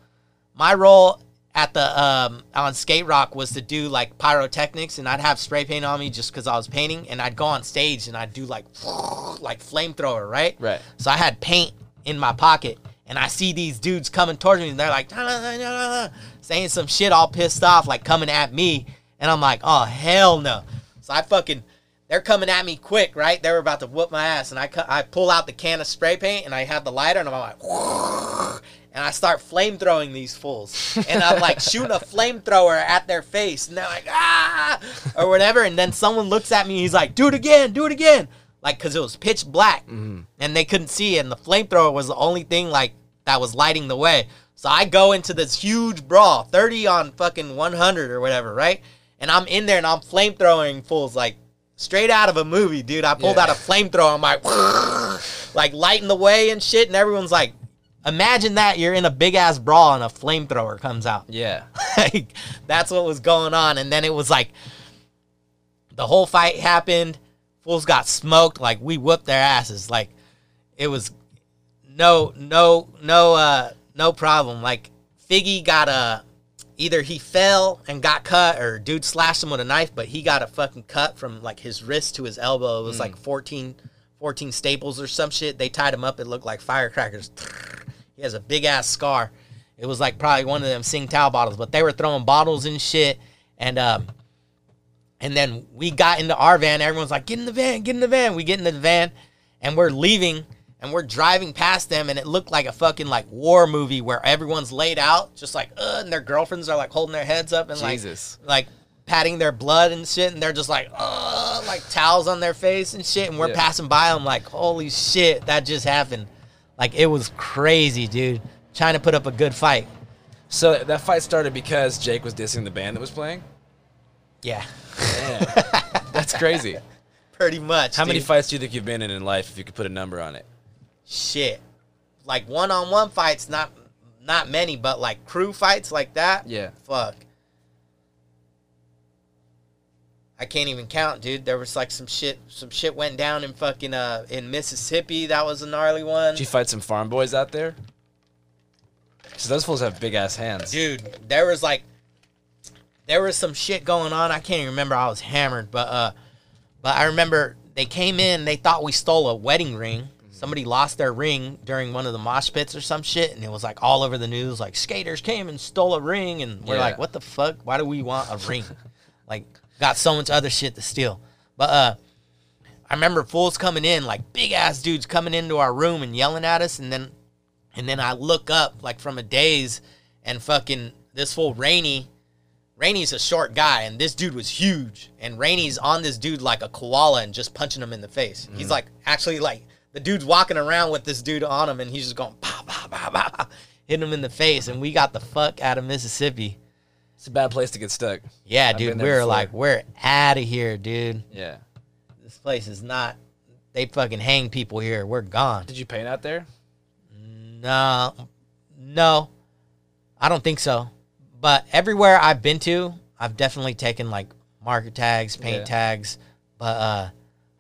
my role at the um on skate rock was to do like pyrotechnics and I'd have spray paint on me just because I was painting and I'd go on stage and I'd do like *laughs* like flamethrower right? Right. so I had paint in my pocket and I see these dudes coming towards me and they're like "Nah, nah, nah, nah, nah," saying some shit all pissed off like coming at me. And I'm like oh hell no. So I fucking they're coming at me quick right they were about to whoop my ass and I I pull out the can of spray paint and I have the lighter and I'm like *laughs* and I start flame throwing these fools. And I'm like *laughs* shooting a flamethrower at their face. And they're like, ah, or whatever. And then someone looks at me. He's like, do it again, do it again. Like, cause it was pitch black and they couldn't see. And the flamethrower was the only thing like that was lighting the way. So I go into this huge brawl, 30 on fucking 100 or whatever, right? And I'm in there and I'm flamethrowing fools like straight out of a movie, dude. I pulled Yeah. out a flamethrower. I'm like, *laughs* like lighting the way and shit. And everyone's like, imagine that you're in a big ass brawl and a flamethrower comes out. Yeah. *laughs* like that's what was going on. And then it was like the whole fight happened. Fools got smoked. Like we whooped their asses. Like it was no, no, no, uh, no problem. Like Figgy got a either he fell and got cut or dude slashed him with a knife, but he got a fucking cut from like his wrist to his elbow. It was like 14, 14 staples or some shit. They tied him up. It looked like firecrackers. He has a big ass scar. It was like probably one of them Tsingtao bottles, but they were throwing bottles and shit. And um, and then we got into our van. Everyone's like, "Get in the van, get in the van." We get in the van, and we're leaving, and we're driving past them, and it looked like a fucking like war movie where everyone's laid out, just like, uh, and their girlfriends are like holding their heads up and Jesus. like, like patting their blood and shit, and they're just like, uh, like towels on their face and shit, and we're Yeah. passing by them like, holy shit, that just happened. Like it was crazy, dude. Trying to put up a good fight. So that fight started because Jake was dissing the band that was playing? Yeah, Damn. *laughs* That's crazy. pretty much. How many fights do you think you've been in in life if you could put a number on it? Shit. Like one-on-one fights not not many but like crew fights like that? Yeah. fuck. I can't even count dude. There was like some shit some shit went down in fucking uh in mississippi. That was a gnarly one. Did you fight some farm boys out there? Because those fools have big ass hands. dude there was like there was some shit going on. I can't even remember. I was hammered but uh but i remember they came in they thought we stole a wedding ring somebody lost their ring during one of the mosh pits or some shit and it was like all over the news like skaters came and stole a ring and we're Yeah. like what the fuck why do we want a ring *laughs* like got so much other shit to steal but uh i remember fools coming in like big ass dudes coming into our room and yelling at us and then and then I look up like from a daze and fucking this fool Rainy Rainey's a short guy, and this dude was huge. And Rainey's on this dude like a koala and just punching him in the face. He's like actually like the dude's walking around with this dude on him, and he's just going pow pow pow, pow hitting him in the face. And we got the fuck out of Mississippi. It's a bad place to get stuck. Yeah, I've dude, we were before. like, we're out of here, dude. Yeah. This place is not. They fucking hang people here. We're gone. Did you paint out there? No, no, I don't think so. But everywhere I've been to, I've definitely taken like marker tags, paint Yeah. tags. But uh,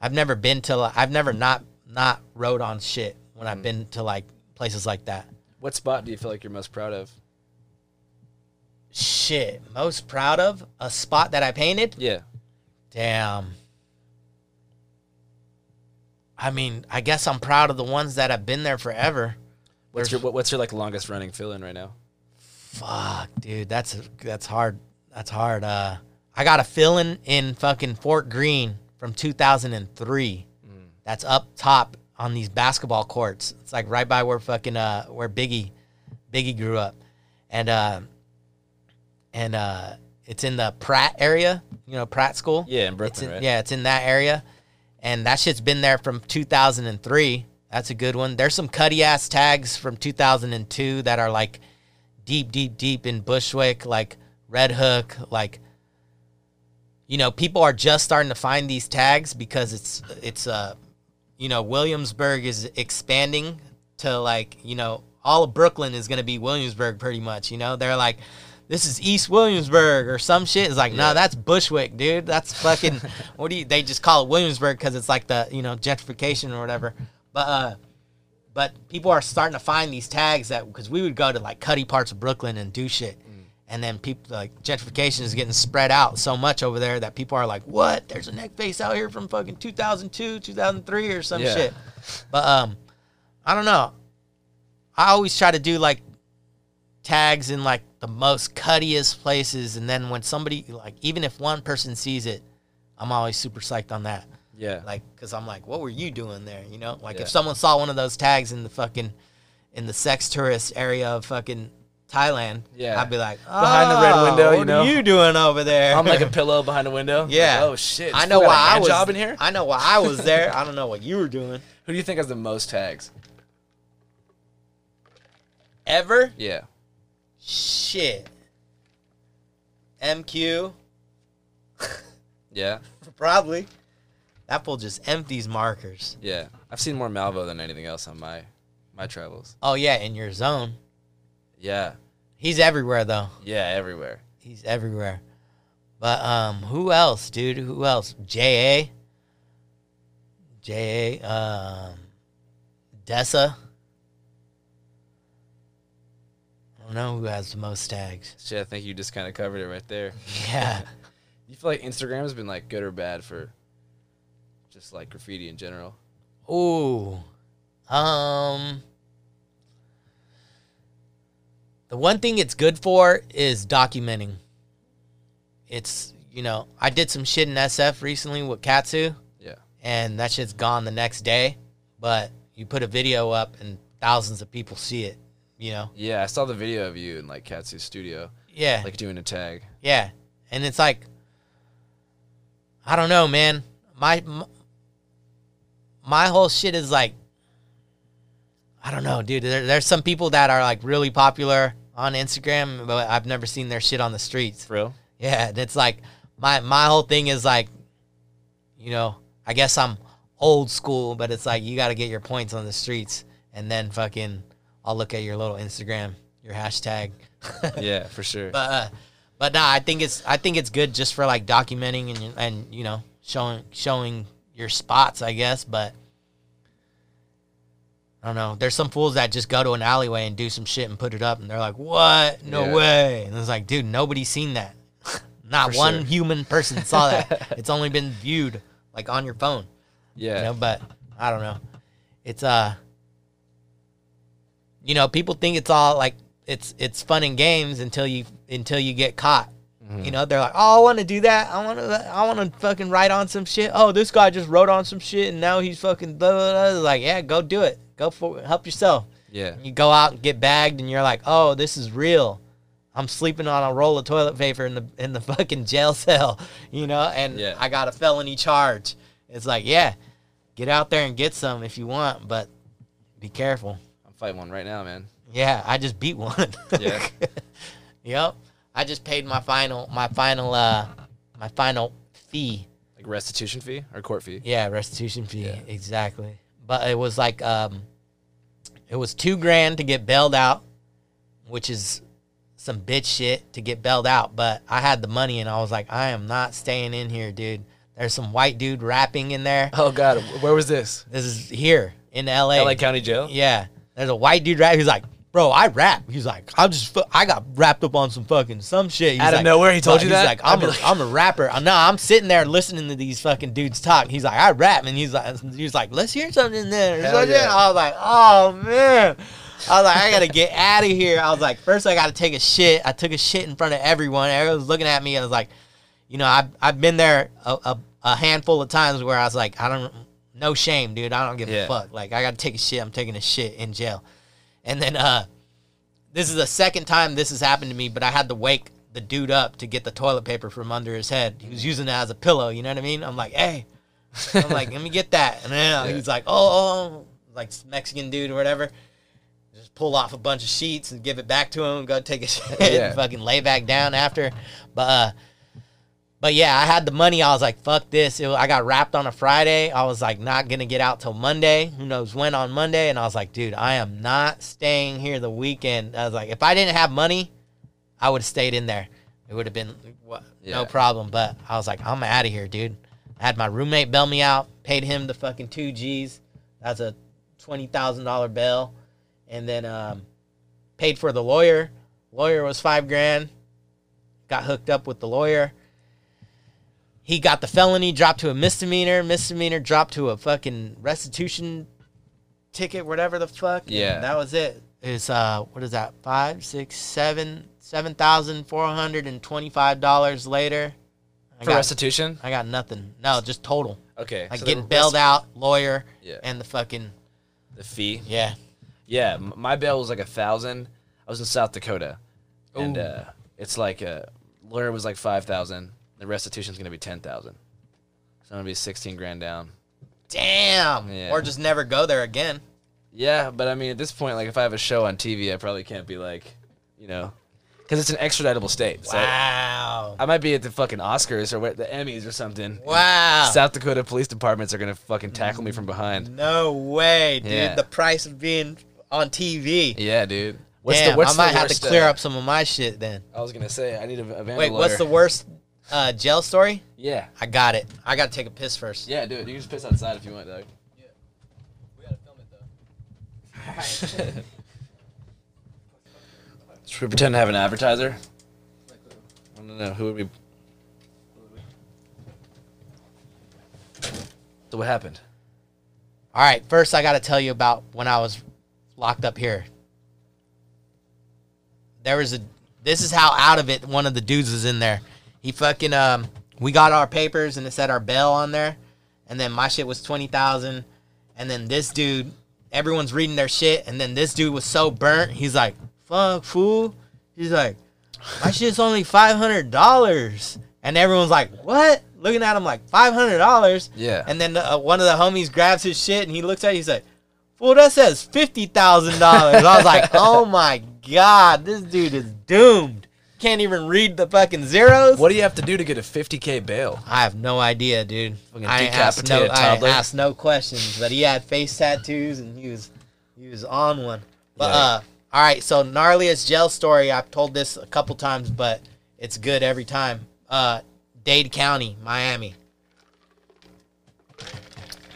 I've never been to. I've never not not rode on shit when Mm. I've been to like places like that. What spot do you feel like you're most proud of? Shit, most proud of a spot that I painted. Yeah. Damn. I mean, I guess I'm proud of the ones that have been there forever. What's your what, what's your like longest running fill in right now? Fuck, dude, that's that's hard. That's hard. Uh, I got a fill-in in fucking Fort Greene from 2003. That's up top on these basketball courts. It's like right by where fucking uh where Biggie Biggie grew up, and uh, and uh, it's in the Pratt area. You know Pratt School. Yeah, in It's Brooklyn, in- right? Yeah, it's in that area, and that shit's been there from 2003. That's a good one. There's some cutty ass tags from 2002 that are like deep, deep, deep in Bushwick, like Red Hook, like you know, people are just starting to find these tags because it's it's uh you know, Williamsburg is expanding to like, you know, all of Brooklyn is gonna be Williamsburg pretty much, you know? They're like this is East Williamsburg or some shit. It's like, no, Yeah. that's Bushwick, dude. That's fucking. *laughs* what do you? They just call it Williamsburg because it's like the you know gentrification or whatever. But uh, but people are starting to find these tags that because we would go to like cutty parts of Brooklyn and do shit, and then people like gentrification is getting spread out so much over there that people are like, what? There's a neck face out here from fucking 2002, 2003 or some Yeah. shit. But um, I don't know. I always try to do like tags in like the most cuttiest places, and then when somebody like even if one person sees it, I'm always super psyched on that. Yeah. Like, cause I'm like, what were you doing there? You know, like Yeah. if someone saw one of those tags in the fucking, in the sex tourist area of fucking Thailand, Yeah. I'd be like, Behind the red "Oh, window, you what know?" are you doing over there? I'm like a pillow behind a window. yeah. Like, oh shit. I know fool got a why I was. job in here. I know why I was there. I don't know what you were doing. *laughs* Who do you think has the most tags? Ever? Yeah. Shit. MQ, *laughs* Yeah. probably. That fool just empties markers. Yeah. I've seen more Malvo than anything else on my my travels. Oh yeah, in your zone. Yeah. He's everywhere though. Yeah. Everywhere. He's everywhere. But um, who else, dude? Who else? J.A. J.A. Um, Dessa. I don't know who has the most tags. Shit. I think you just kind of covered it right there. *laughs* Yeah. *laughs* You feel like Instagram has been like good or bad for just like graffiti in general? Ooh. Um. The one thing it's good for is documenting. It's you know I did some shit in SF recently with Katsu. Yeah. and that shit's gone the next day. But you put a video up and thousands of people see it. You know? Yeah. I saw the video of you in like Katsu's studio, Yeah, like doing a tag. yeah. And it's like, I don't know, man. My my whole shit is like, I don't know, dude. There, there's some people that are like really popular on Instagram, but I've never seen their shit on the streets. For real? Yeah, and it's like my my whole thing is like, you know, I guess I'm old school, but it's like you got to get your points on the streets, and then fucking I'll look at your little Instagram, your hashtag. *laughs* Yeah. For sure. But uh, but nah, I think it's I think it's good just for like documenting and and you know showing showing your spots, I guess. But I don't know. There's some fools that just go to an alleyway and do some shit and put it up, and they're like, "What? No Yeah. way!" And it's like, dude, nobody's seen that. *laughs* Not For one sure. human person saw that. *laughs* it's only been viewed like on your phone. yeah. You know, but I don't know. It's uh you know, people think it's all like it's it's fun and games until you until you get caught. You know, they're like, "Oh, I want to do that. I want to I want to fucking write on some shit. Oh, this guy just wrote on some shit and now he's fucking blah, blah, blah. like, "Yeah, go do it. Go for help yourself." yeah. You go out and get bagged and you're like, "Oh, this is real." I'm sleeping on a roll of toilet paper in the in the *laughs* fucking jail cell, you know, and Yeah. I got a felony charge. It's like, yeah, get out there and get some if you want, but be careful. I'm fighting one right now, man. Yeah, I just beat one. *laughs* Yeah. yep. I just paid my final my final uh my final fee. Like restitution fee or court fee? Yeah, restitution fee. Yeah. Exactly. But it was like um it was two grand to get bailed out, which is some bitch shit to get bailed out. But I had the money and I was like, I am not staying in here, dude. There's some white dude rapping in there. Oh God, where was this? This is here in LA. LA County Jail. Yeah. There's a white dude rap. He's like, bro, I rap. He's like, I'm just, I got wrapped up on some fucking some shit. He's Out of like- nowhere, he told you he's that? like, I'm a, like- am a rapper. No, I'm sitting there listening to these fucking dudes talk. He's like, I rap, and he's like, he's like, let's hear something in there. Yeah. I was like, oh man. I was like, I gotta get out of here. I was like, first I gotta take a shit. I took a shit in front of everyone. Everyone was looking at me. I was like, you know, I've I've been there a, a, a handful of times where I was like, I don't, no shame, dude. I don't give Yeah. a fuck. Like I gotta take a shit. I'm taking a shit in jail. And then uh, this is the second time this has happened to me, but I had to wake the dude up to get the toilet paper from under his head. He was using it as a pillow. You know what I mean? I'm like, hey, I'm like, let me get that. And then uh, Yeah. he's like, oh, oh, like Mexican dude or whatever. Just pull off a bunch of sheets and give it back to him and go take a *laughs* shit Yeah. and fucking lay back down after. But uh, but yeah, I had the money. I was like, fuck this. It, I got wrapped on a Friday. I was like, not going to get out till Monday. Who knows when on Monday? And I was like, dude, I am not staying here the weekend. I was like, if I didn't have money, I would have stayed in there. It would have been wha- Yeah. no problem. But I was like, I'm out of here, dude. I had my roommate bail me out, paid him the fucking two G's. That's a $20,000 bail. And then um, paid for the lawyer. Lawyer was five grand. Got hooked up with the lawyer he got the felony dropped to a misdemeanor, misdemeanor dropped to a fucking restitution ticket, whatever the fuck. and Yeah. that was it. It's uh, what is that? Five, six, seven, seven thousand four hundred and twenty-five dollars later. I For got, restitution? I got nothing. No, just total. Okay. Like so getting bailed out, lawyer, Yeah. and the fucking The fee. yeah. Yeah, my bail was like a thousand. I was in South Dakota, and uh, it's like a lawyer was like five thousand. The restitution's gonna be ten thousand. So I'm gonna be sixteen grand down. Damn. Yeah. Or just never go there again. Yeah, but I mean, at this point, like if I have a show on TV, I probably can't be like, you know, because it's an extraditable state. So Wow. I might be at the fucking Oscars or what, the Emmys or something. Wow. South Dakota police departments are gonna fucking tackle me from behind. No way, dude. Yeah. The price of being on TV. Yeah, dude. What's Damn, the what's I might the have to clear uh, up some of my shit then. I was gonna say I need a, a Wait, what's the worst uh, jail story? Yeah, I got it. I got to take a piss first. yeah, do it. You can just piss outside if you want, Doug. Yeah. We gotta film it though. Should we pretend to have an advertiser? I don't know. Who would we? So what happened? All right, first I got to tell you about when I was locked up here. There was a. This is how out of it one of the dudes was in there. He fucking um. We got our papers and it said our bail on there, and then my shit was twenty thousand, and then this dude, everyone's reading their shit, and then this dude was so burnt. He's like, "Fuck, fool." He's like, "My shit's only five hundred dollars," and everyone's like, "What?" Looking at him like five hundred dollars. Yeah. And then uh, one of the homies grabs his shit and he looks at it. He's like, "Fool, that says fifty thousand dollars." I was like, *laughs* "Oh my god, this dude is doomed. Can't even read the fucking zeros." What do you have to do to get a 50k bail? I have no idea, dude. Fucking I asked no, I asked no questions, but he had face tattoos and he was he was on one. But Yeah. uh, all right, so gnarliest jail story. I've told this a couple times, but it's good every time. Uh, Dade County, Miami.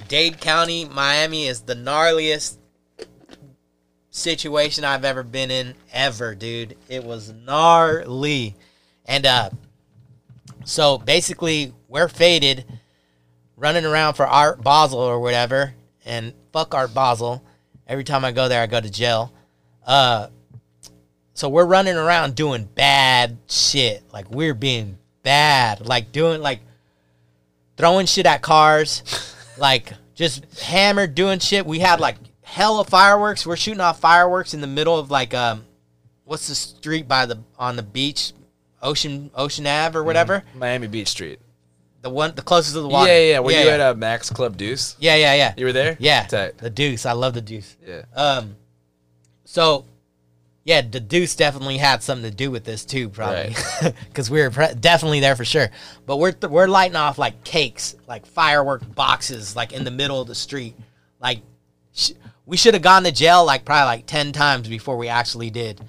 Dade County, Miami is the gnarliest situation I've ever been in ever, dude. It was gnarly. And uh so basically we're faded running around for Art Basel or whatever and fuck Art Basel. Every time I go there I go to jail. Uh so we're running around doing bad shit. Like we're being bad. Like doing like throwing shit at cars. *laughs* like just hammered doing shit. We had like hella fireworks. We're shooting off fireworks in the middle of like um what's the street by the on the beach, Ocean Ocean Ave or whatever. Miami Beach Street. The one, the closest to the water. Yeah, yeah, yeah. Were you yeah. at uh, Mac's Club Deuce? yeah, yeah, yeah. You were there? Yeah, Tight. the Deuce. I love the Deuce. Yeah. Um, so yeah, the Deuce definitely had something to do with this too, probably, because *laughs* we were pre- definitely there for sure. But we're th- we're lighting off like cakes, like firework boxes, like in the middle of the street. Like sh- we should have gone to jail like probably like ten times before we actually did.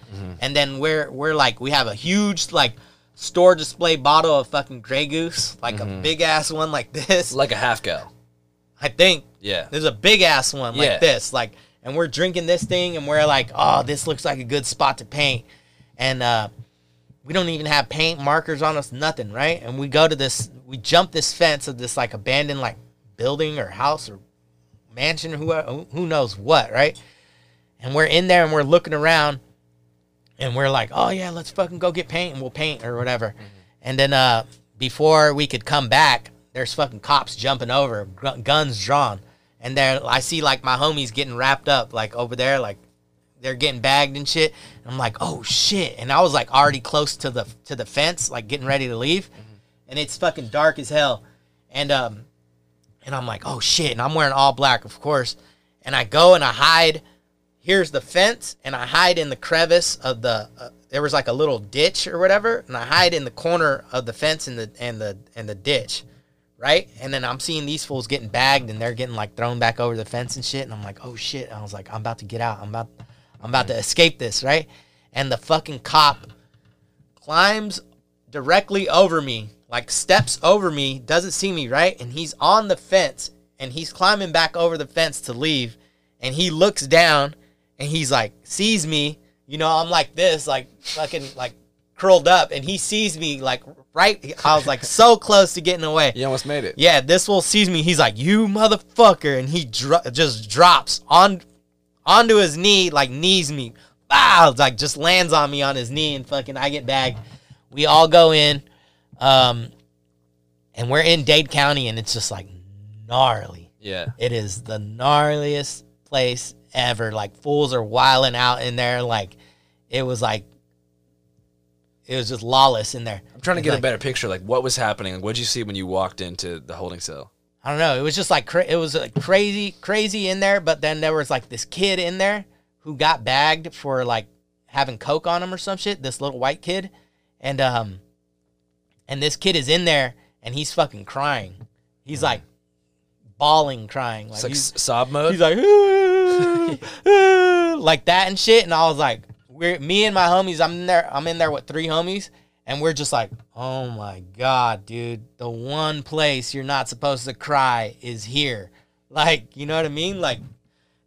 And then we're we're like we have a huge like store display bottle of fucking Grey Goose, like a big ass one like this. Like a half gal. I think Yeah. there's a big ass one like Yeah. this, like, and we're drinking this thing, and we're like, oh, this looks like a good spot to paint, and uh, we don't even have paint markers on us, nothing, right? And we go to this, we jump this fence of this like abandoned like building or house or mansion, who who knows what, right? And we're in there and we're looking around, and we're like, oh yeah, let's fucking go get paint and we'll paint or whatever. And then uh, before we could come back, there's fucking cops jumping over, gu- guns drawn, and there I see like my homies getting wrapped up like over there, like they're getting bagged and shit. And I'm like, oh shit! And I was like already close to the to the fence, like getting ready to leave, and it's fucking dark as hell, and um, and I'm like, oh shit! And I'm wearing all black, of course, and I go and I hide. Here's the fence, and I hide in the crevice of the. Uh, there was like a little ditch or whatever, and I hide in the corner of the fence and the and the and the ditch, right? And then I'm seeing these fools getting bagged, and they're getting like thrown back over the fence and shit. And I'm like, oh shit! I was like, I'm about to get out. I'm about, I'm about to escape this, right? And the fucking cop climbs directly over me, like steps over me, doesn't see me, right? And he's on the fence and he's climbing back over the fence to leave. And he looks down and he's like, sees me. You know, I'm like this, like fucking like curled up. And he sees me like right. I was like so *laughs* close to getting away. You almost made it. Yeah, this fool sees me. He's like, "You motherfucker!" and he dro- just drops on onto his knee, like knees me. Wow, like just lands on me on his knee, and fucking I get bagged. We all go in, um, and we're in Dade County, and it's just like gnarly. Yeah. It is the gnarliest place ever. Like fools are wiling out in there. Like it was like it was just lawless in there. I'm trying to get like- a better picture. Like, what was happening? Like, what did you see when you walked into the holding cell? I don't know. It was just like cra- it was like crazy, crazy in there. But then there was like this kid in there who got bagged for like having coke on him or some shit. This little white kid, and um, and this kid is in there and he's fucking crying. He's like bawling, crying. Like It's like he's, sob mode. he's like "Ah, ah," like that and shit. And I was like, we're me and my homies. I'm in there. I'm in there with three homies, and we're just like, oh my god, dude, the one place you're not supposed to cry is here. Like, you know what I mean? Like,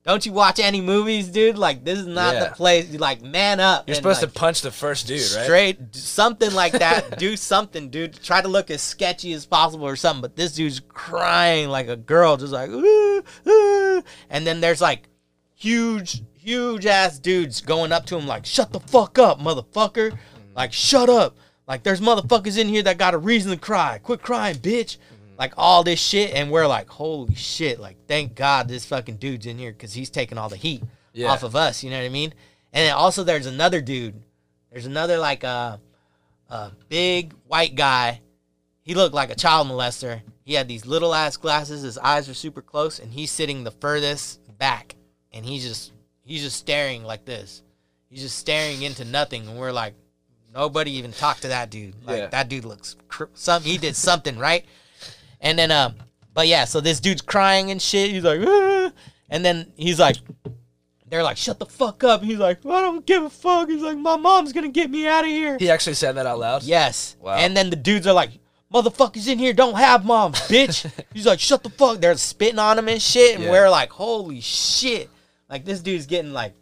don't you watch any movies, dude? Like, this is not Yeah. the place. You Like, man up. You're supposed like, to punch the first dude, right? straight something like that. *laughs* do something, dude. Try to look as sketchy as possible or something. But this dude's crying like a girl, just like, "Ooh, ooh." and then there's like huge, huge ass dudes going up to him like, "Shut the fuck up, motherfucker!" Like, shut up. Like, there's motherfuckers in here that got a reason to cry. Quit crying, bitch. Like all this shit, and we're like, holy shit! Like, thank God this fucking dude's in here because he's taking all the heat Yeah. off of us. You know what I mean? And then also there's another dude. There's another like a, a big white guy. He looked like a child molester. He had these little ass glasses. His eyes are super close, and he's sitting the furthest back, and he's just he's just staring like this. He's just staring into nothing, and we're like, nobody even talked to that dude. Like Yeah. that dude looks cr- some. He did something right, and then um, but yeah, so this dude's crying and shit. He's like, "Ah," and then he's like, they're like, shut the fuck up. He's like, I don't give a fuck. He's like, my mom's gonna get me out of here. He actually said that out loud. Yes. Wow. And then the dudes are like, motherfuckers in here don't have moms, *laughs* bitch. He's like, shut the fuck. They're spitting on him and shit. And Yeah. we're like, holy shit. Like this dude's getting like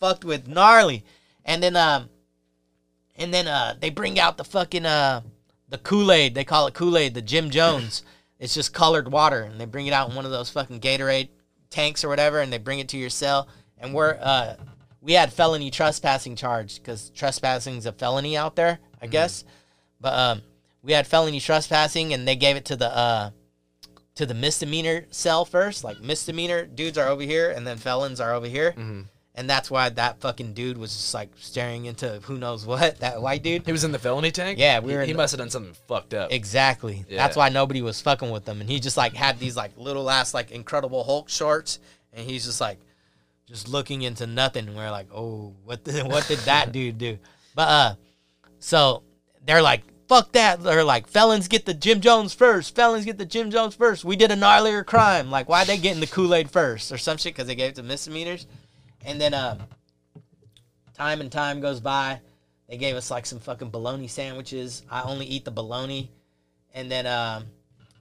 fucked with gnarly. And then um and then uh they bring out the fucking uh the Kool-Aid. They call it Kool-Aid, the Jim Jones. it's just colored water. And they bring it out in one of those fucking Gatorade tanks or whatever, and they bring it to your cell. And we're uh we had felony trespassing charge because trespassing is a felony out there, I guess. But um, we had felony trespassing, and they gave it to the uh, to the misdemeanor cell first. Like misdemeanor dudes are over here, and then felons are over here. And that's why that fucking dude was just like staring into who knows what *laughs* that white dude. He was in the felony tank. Yeah, we He- were He, the- must have done something fucked up. Exactly. Yeah. That's why nobody was fucking with him, and he just like had these like little ass like Incredible Hulk shorts, and he's just like just looking into nothing. And we're like, oh, what the, *laughs* what did that dude do? But uh, so they're like, fuck that. They're like, felons get the Jim Jones first. Felons get the Jim Jones first. We did a gnarlier crime. Like, why they getting the Kool Aid first or some shit? Because they gave it to misdemeanors. And then uh, time and time goes by. They gave us like some fucking bologna sandwiches. I only eat the bologna, and then um,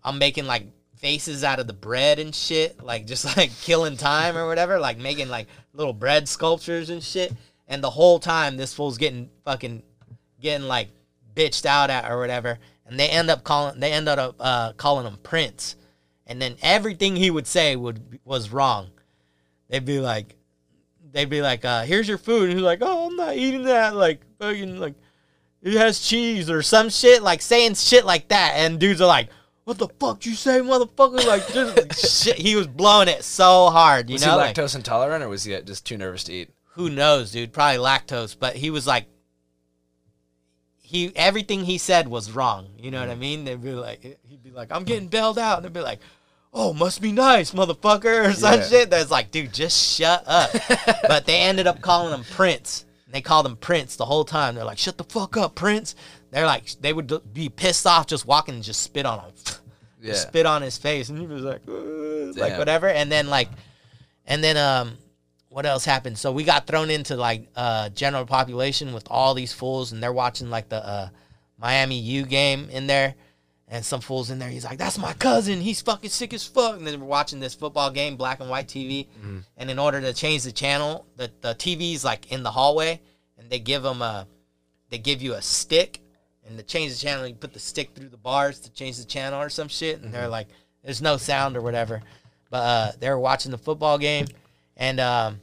I'm making like faces out of the bread and shit, like just *laughs* like killing time or whatever, like making like little bread sculptures and shit. And the whole time, this fool's getting fucking getting like bitched out at or whatever, and they end up calling they ended up uh, calling him Prince, and then everything he would say would was wrong. They'd be like, they'd be like, uh, "Here's your food," and he's like, "Oh, I'm not eating that." Like fucking like it has cheese or some shit, like saying shit like that, and dudes are like. What the fuck you say, motherfucker? Like, just *laughs* shit. He was blowing it so hard, you was know. he like- lactose intolerant or was he just too nervous to eat? who knows, dude? Probably lactose, but he was like, he everything he said was wrong. You know what I mean? They'd be like, he'd be like, I'm getting bailed out, and they'd be like, oh, must be nice, motherfucker, or some Yeah. shit. That's like, dude, just shut up. *laughs* but they ended up calling him Prince. They called him Prince the whole time. They're like, shut the fuck up, Prince. They're like, they would be pissed off just walking and just spit on him. *laughs* Yeah. Spit on his face, and he was like, like Damn. whatever. And then like, and then um, what else happened? So we got thrown into like uh general population with all these fools, and they're watching like the uh Miami U game in there, and some fools in there. He's like, "That's my cousin. He's fucking sick as fuck." And then we're watching this football game, black and white TV, and in order to change the channel, the the TV's like in the hallway, and they give them a, they give you a stick, and to change the channel, you put the stick through the bars to change the channel or some shit, and they're like, "There's no sound or whatever," but uh, they're watching the football game, and um,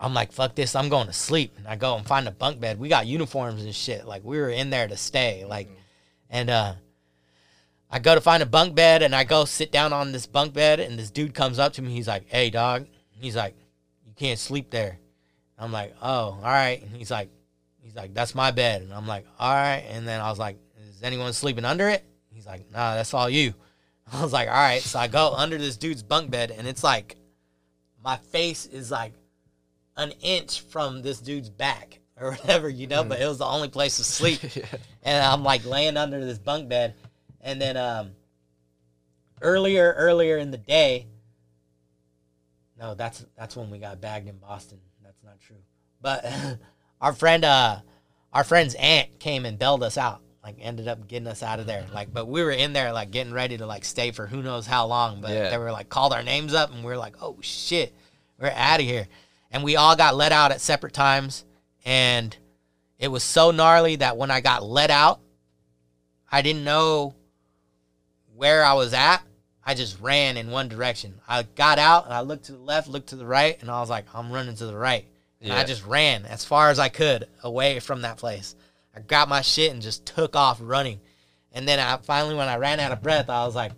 I'm like, fuck this, I'm going to sleep. And I go and find a bunk bed. We got uniforms and shit. Like we were in there to stay. Like, and uh, I go to find a bunk bed and I go sit down on this bunk bed and this dude comes up to me. He's like, hey dog. He's like, you can't sleep there. I'm like, oh, all right. And he's like, he's like, that's my bed. And I'm like, all right. And then I was like, is anyone sleeping under it? He's like, nah, that's all you. *laughs* I was like, all right. So I go under this dude's bunk bed and it's like, my face is like an inch from this dude's back or *laughs* whatever, you know, hmm. but it was the only place to sleep. *laughs* And I'm like laying under this bunk bed. And then um earlier, earlier in the day, no, that's that's when we got bagged in Boston. That's not true. But *laughs* our friend uh our friend's aunt came and bailed us out. Like ended up getting us out of there. Like but we were in there like getting ready to like stay for who knows how long. But Yeah. they were like called our names up and we are like, Oh shit, we're out of here. And we all got let out at separate times and it was so gnarly that when I got let out, I didn't know where I was at. I just ran in one direction. I got out and I looked to the left, looked to the right, and I was like, I'm running to the right. And I just ran as far as I could away from that place. I got my shit and just took off running. And then I finally, when I ran out of breath, I was like,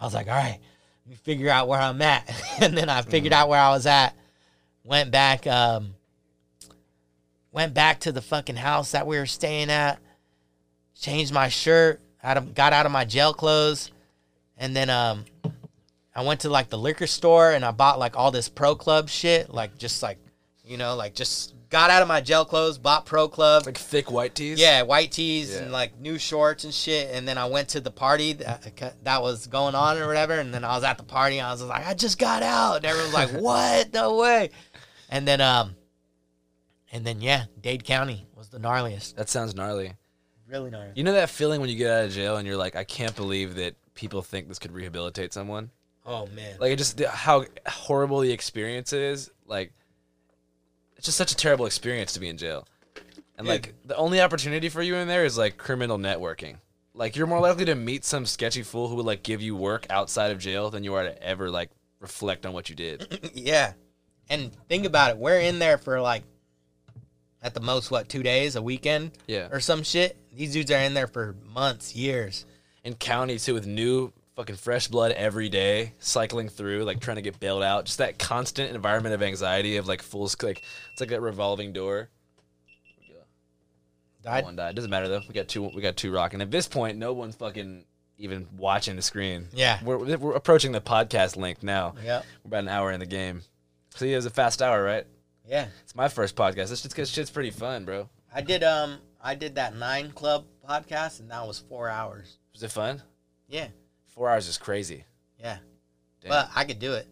I was like, all right, let me figure out where I'm at. *laughs* and then I figured out where I was at. Went back, um, went back to the fucking house that we were staying at. Changed my shirt. Out of, got out of my jail clothes, and then um, I went to like the liquor store and I bought like all this Pro Club shit, like just like, you know, like just got out of my jail clothes, bought Pro Club, Like thick white tees. yeah, white tees and like new shorts and shit. And then I went to the party that, that was going on or whatever. And then I was at the party. And I was like, I just got out. And everyone was like, *laughs* What? No way. And then um, and then yeah, Dade County was the gnarliest. That sounds gnarly. Really gnarly. You know that feeling when you get out of jail and you're like, I can't believe that people think this could rehabilitate someone. Oh man. Like it just how horrible the experience is. Like it's just such a terrible experience to be in jail. And like the only opportunity for you in there is like criminal networking. Like you're more likely to meet some sketchy fool who would like give you work outside of jail than you are to ever like reflect on what you did. *laughs* yeah. And think about it. We're in there for like at the most what two days, a weekend, Yeah. or some shit. These dudes are in there for months, years. And county too with new fucking fresh blood every day, cycling through, like trying to get bailed out. Just that constant environment of anxiety of like full sc- like it's like a revolving door. Died? One died. Doesn't matter though. We got two. We got two rocking. At this point, no one's fucking even watching the screen. Yeah. we're we're approaching the podcast length now. Yeah, We're about an hour in the game. See, it was a fast hour, right? Yeah. It's my first podcast. This shit's, shit's pretty fun, bro. I did um I did that nine club podcast and that was four hours. Was it fun? Yeah. Four hours is crazy. Yeah. Damn. But I could do it.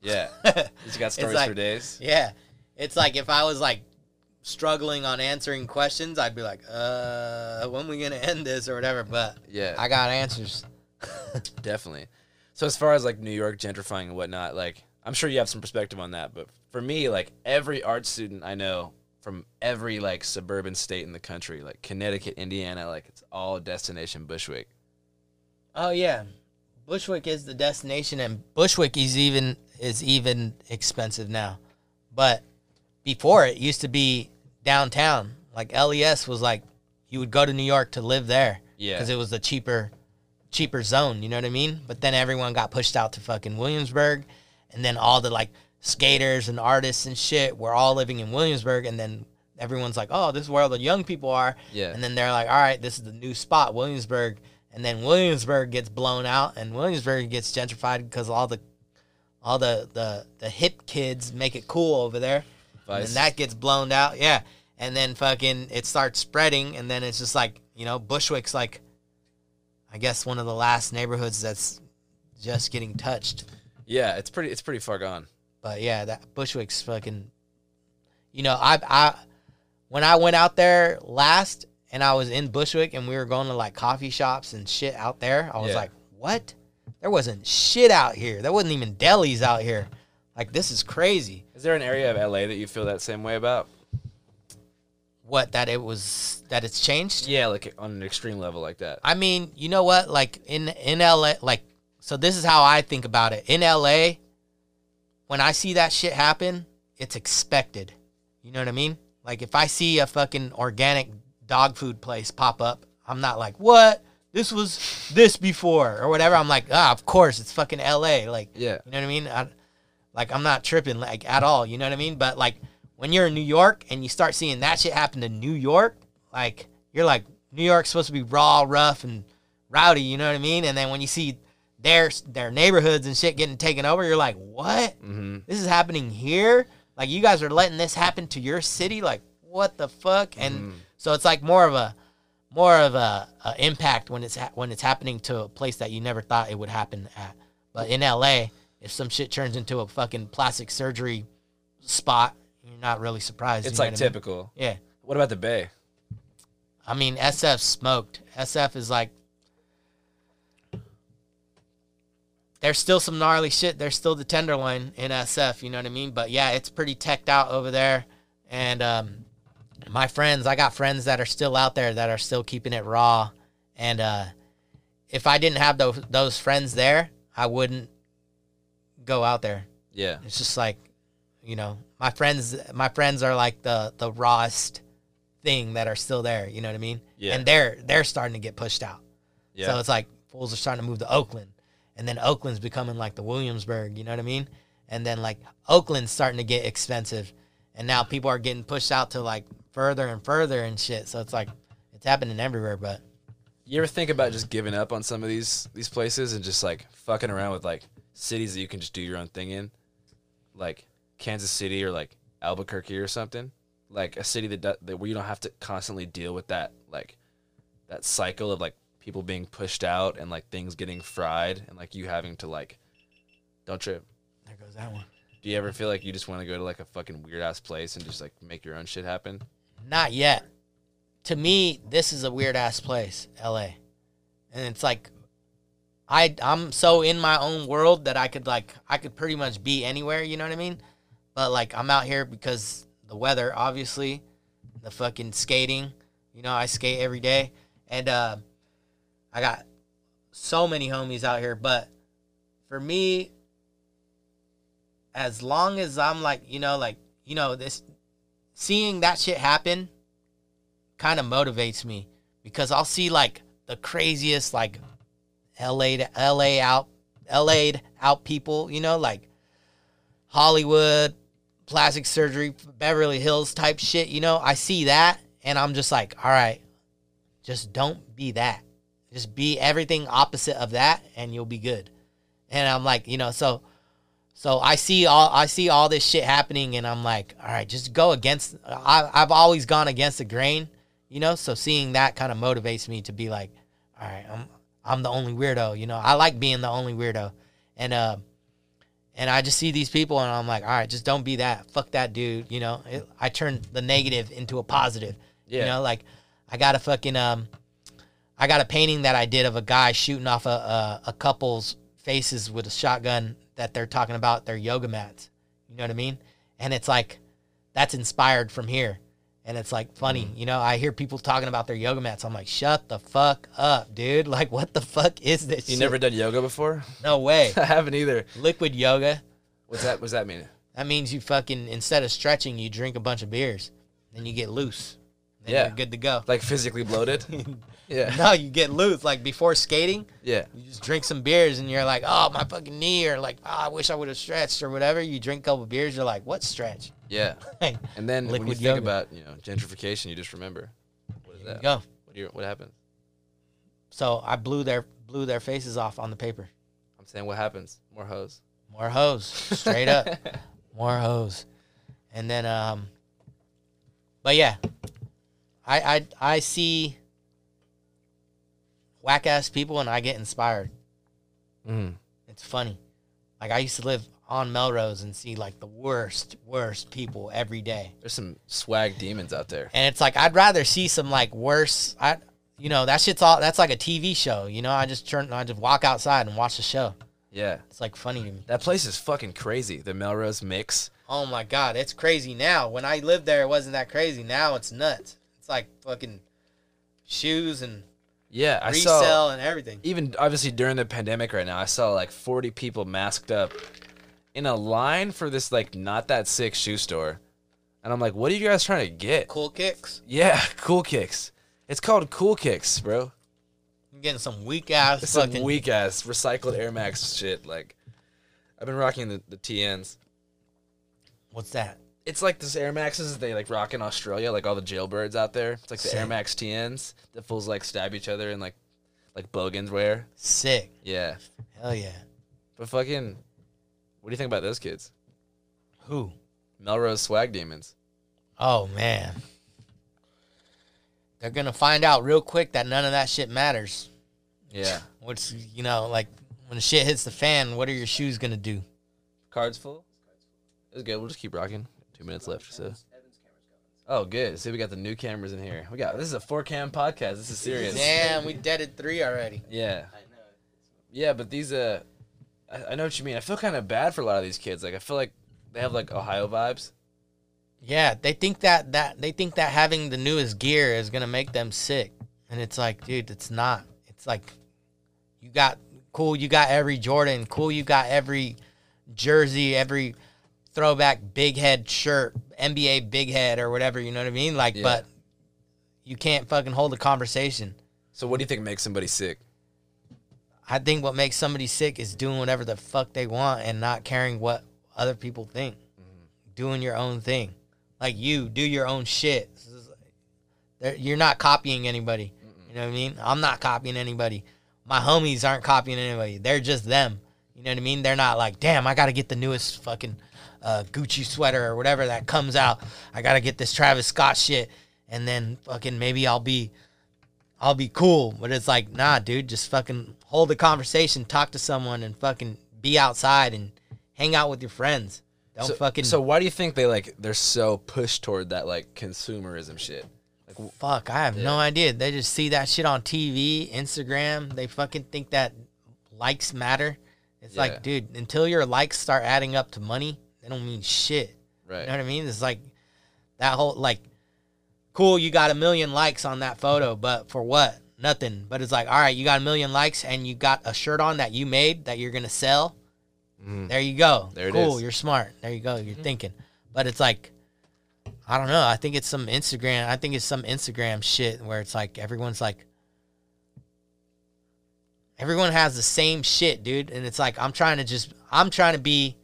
yeah, *laughs* you just got stories like- for days. Yeah. It's like if I was like struggling on answering questions, I'd be like, uh, when we gonna end this or whatever. But Yeah, I got answers. *laughs* definitely. So as far as like New York gentrifying and whatnot, like I'm sure you have some perspective on that. But for me, like every art student I know from every like suburban state in the country, like Connecticut, Indiana, like it's all destination Bushwick. Oh yeah, Bushwick is the destination, and Bushwick is even is even expensive now. But before it used to be downtown. Like LES was like you would go to New York to live there. Yeah. because it was a cheaper cheaper zone. You know what I mean? But then everyone got pushed out to fucking Williamsburg, and then all the like skaters and artists and shit were all living in Williamsburg, and then everyone's like, oh, this is where all the young people are. Yeah. And then they're like, all right, this is the new spot, Williamsburg. And then Williamsburg gets blown out, and Williamsburg gets gentrified because all the all the, the the hip kids make it cool over there. And Vice. then that gets blown out, yeah. And then fucking it starts spreading, and then it's just like you know Bushwick's like, I guess one of the last neighborhoods that's just getting touched. Yeah, it's pretty. It's pretty far gone. But yeah, that Bushwick's fucking. You know, I I when I went out there last and I was in Bushwick and we were going to like coffee shops and shit out there, I was Yeah. like, what? There wasn't shit out here. There wasn't even delis out here. Like this is crazy. Is there an area of LA that you feel that same way about? What that it was that it's changed. Yeah, like on an extreme level like that. I mean, you know what? Like in in LA, like so this is how I think about it. In LA, when I see that shit happen, it's expected. You know what I mean? Like if I see a fucking organic dog food place pop up, I'm not like, "What? This was this before" or whatever. I'm like, "Ah, of course, it's fucking LA." Like, Yeah. you know what I mean? I, like I'm not tripping like at all. You know what I mean? But like when you're in New York and you start seeing that shit happen to New York, like you're like New York's supposed to be raw, rough, and rowdy. You know what I mean? And then when you see their their neighborhoods and shit getting taken over, you're like, what? Mm-hmm. This is happening here? Like you guys are letting this happen to your city? Like what the fuck? And so it's like more of a more of a, a impact when it's ha- when it's happening to a place that you never thought it would happen at. But in LA, if some shit turns into a fucking plastic surgery spot, you're not really surprised. you It's know like what I mean? typical. Yeah. What about the Bay? I mean, SF smoked. SF is like. There's still some gnarly shit. There's still the Tenderloin in SF, you know what I mean? But yeah, it's pretty teched out over there. And um, my friends, I got friends that are still out there that are still keeping it raw. And uh, if I didn't have those those friends there, I wouldn't go out there. Yeah. It's just like, you know, my friends my friends are like the the rawest thing that are still there, you know what I mean? Yeah. And they're they're starting to get pushed out. Yeah. So it's like fools are starting to move to Oakland. And then Oakland's becoming like the Williamsburg, you know what I mean? And then like Oakland's starting to get expensive. And now people are getting pushed out to like further and further and shit. So it's like it's happening everywhere, but You ever think about just giving up on some of these these places and just like fucking around with like cities that you can just do your own thing in, like Kansas City or like Albuquerque or something, like a city that, that where you don't have to constantly deal with that like that cycle of like people being pushed out and like things getting fried and like you having to like don't trip. there goes that one. Do you ever feel like you just want to go to like a fucking weird ass place and just like make your own shit happen? Not yet. To me, this is a weird ass place, LA. And it's like I I'm so in my own world that I could like I could pretty much be anywhere, you know what I mean? But like I'm out here because the weather, obviously, the fucking skating, you know, I skate every day and uh I got so many homies out here, but for me as long as I'm like, you know, like, you know, this seeing that shit happen kind of motivates me because I'll see like the craziest like LA to LA out LA'd out people, you know, like Hollywood, plastic surgery, Beverly Hills type shit, you know. I see that and I'm just like, all right, just don't be that. Just be everything opposite of that and you'll be good. And I'm like, you know, so so I see all I see all this shit happening and I'm like, all right, just go against I I've always gone against the grain, you know? So seeing that kind of motivates me to be like, all right, I'm I'm the only weirdo, you know. I like being the only weirdo. And uh and I just see these people and I'm like, all right, just don't be that. Fuck that dude, you know. It, I turn the negative into a positive. Yeah. You know, like I got a fucking um I got a painting that I did of a guy shooting off a, a, a couple's faces with a shotgun that they're talking about their yoga mats. You know what I mean? And it's like that's inspired from here. And it's like funny, mm. you know. I hear people talking about their yoga mats. I'm like, shut the fuck up, dude. *laughs* Like, what the fuck is this? You shit? never done yoga before? No way. *laughs* I haven't either. Liquid yoga. What's that? What's that mean? That means you fucking instead of stretching, you drink a bunch of beers, then you get loose. Then Yeah. you're good to go. Like physically bloated? *laughs* yeah. No, you get loose. Like before skating, Yeah. you just drink some beers and you're like, oh my fucking knee, or like, oh, I wish I would have stretched or whatever. You drink a couple beers, you're like, what stretch? Yeah. *laughs* And then when you think yoga. about, you know, gentrification, you just remember. What is that? go. What, do you, what happened? So I blew their blew their faces off on the paper. I'm saying what happens? More hoes. More hose, straight up, *laughs* more hose, and then um. But yeah, I I I see whack ass people and I get inspired. Mm. It's funny. Like I used to live on Melrose and see like the worst, worst people every day. There's some swag demons out there. And it's like I'd rather see some like worse I you know, that shit's all that's like a TV show, you know? I just turn I just walk outside and watch the show. Yeah. It's like funny to me. That place is fucking crazy. The Melrose mix. Oh my god, it's crazy now. When I lived there it wasn't that crazy. Now it's nuts. It's like fucking shoes and Yeah, I resale saw. and everything. Even obviously during the pandemic right now, I saw like 40 people masked up in a line for this like not that sick shoe store, and I'm like, what are you guys trying to get? Cool kicks. Yeah, *laughs* Cool Kicks. It's called Cool Kicks, bro. I'm getting some weak ass It's some fucking weak ass recycled Air Max shit. Like, I've been rocking the, the TNs. What's that? It's like this Air Maxes they like rock in Australia, like all the jailbirds out there. It's like the Air Max TNs that fools like stab each other and like like bogans wear. Sick. Yeah, Hell yeah. but fucking, what do you think about those kids? Who? Melrose swag demons. Oh man. They're gonna find out real quick that none of that shit matters. Yeah, *laughs* What's you know, like when the shit hits the fan, what are your shoes gonna do? cards full. It's good. We'll just keep rocking. Two minutes left. So. Oh, good. See, we got the new cameras in here. We got this is a four cam podcast. This is serious. Damn, we deaded three already. Yeah. Yeah, but these uh, I, I know what you mean. I feel kind of bad for a lot of these kids. Like I feel like they have like Ohio vibes. Yeah, they think that that they think that having the newest gear is gonna make them sick, and it's like, dude, it's not. It's like, you got cool. You got every Jordan. Cool. You got every jersey, every throwback big head shirt, NBA big head or whatever. You know what I mean? Like, Yeah. but you can't fucking hold a conversation. So what do you think makes somebody sick? I think what makes somebody sick is doing whatever the fuck they want and not caring what other people think. Mm-hmm. Doing your own thing. Like you, do your own shit. You're not copying anybody. You know what I mean? I'm not copying anybody. My homies aren't copying anybody. They're just them. You know what I mean? They're not like, damn, I got to get the newest fucking uh, Gucci sweater or whatever that comes out. I got to get this Travis Scott shit. And then fucking maybe I'll be I'll be cool. But it's like, nah, dude, just fucking hold a conversation, talk to someone, and fucking be outside and hang out with your friends. Don't so, fucking So why do you think they like they're so pushed toward that like consumerism shit? Like fuck. I have no idea. They just see that shit on TV, Instagram. They fucking think that likes matter. It's Yeah. like, dude, until your likes start adding up to money, they don't mean shit. right? You know what I mean? It's like that whole like, cool, you got a million likes on that photo, but for what? Nothing. But it's like, all right, you got a million likes and you got a shirt on that you made that you're gonna sell. Mhm. There you go. There it cool, is. you're smart. There you go. You're thinking. But it's like, I don't know. I think it's some Instagram. I think it's some Instagram shit where it's like everyone's like, Everyone has the same shit, dude, and it's like I'm trying to just I'm trying to be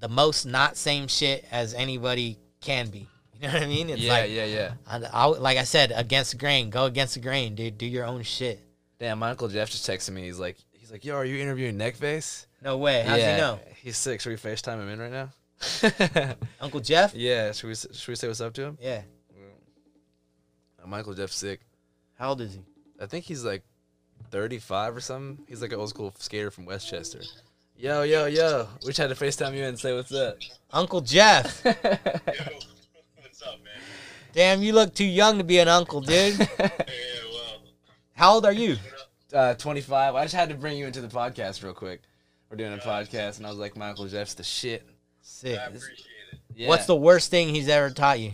the most not same shit as anybody can be. You know what I mean? It's yeah, like yeah, yeah. I, I, like I said, against the grain. Go against the grain, dude. Do your own shit. Damn, my uncle Jeff just texted me. He's like, he's like, yo, are you interviewing Neckface? No way. How's yeah, he know? He's sick. Should we FaceTime him in right now? *laughs* Uncle Jeff? yeah. Should we should we say what's up to him? Yeah. Uh, Michael Jeff's sick. How old is he? I think he's like 35 or something. He's like an old school skater from Westchester. Yo, yo, yo. We tried to FaceTime you and say what's up. Uncle Jeff. *laughs* Yo, what's up, man? Damn, you look too young to be an uncle, dude. *laughs* Yeah, well, How old are you? uh, 25. I just had to bring you into the podcast real quick. We're doing a podcast, and I was like, my Uncle Jeff's the shit. Sick. I appreciate it. Yeah. What's the worst thing he's ever taught you?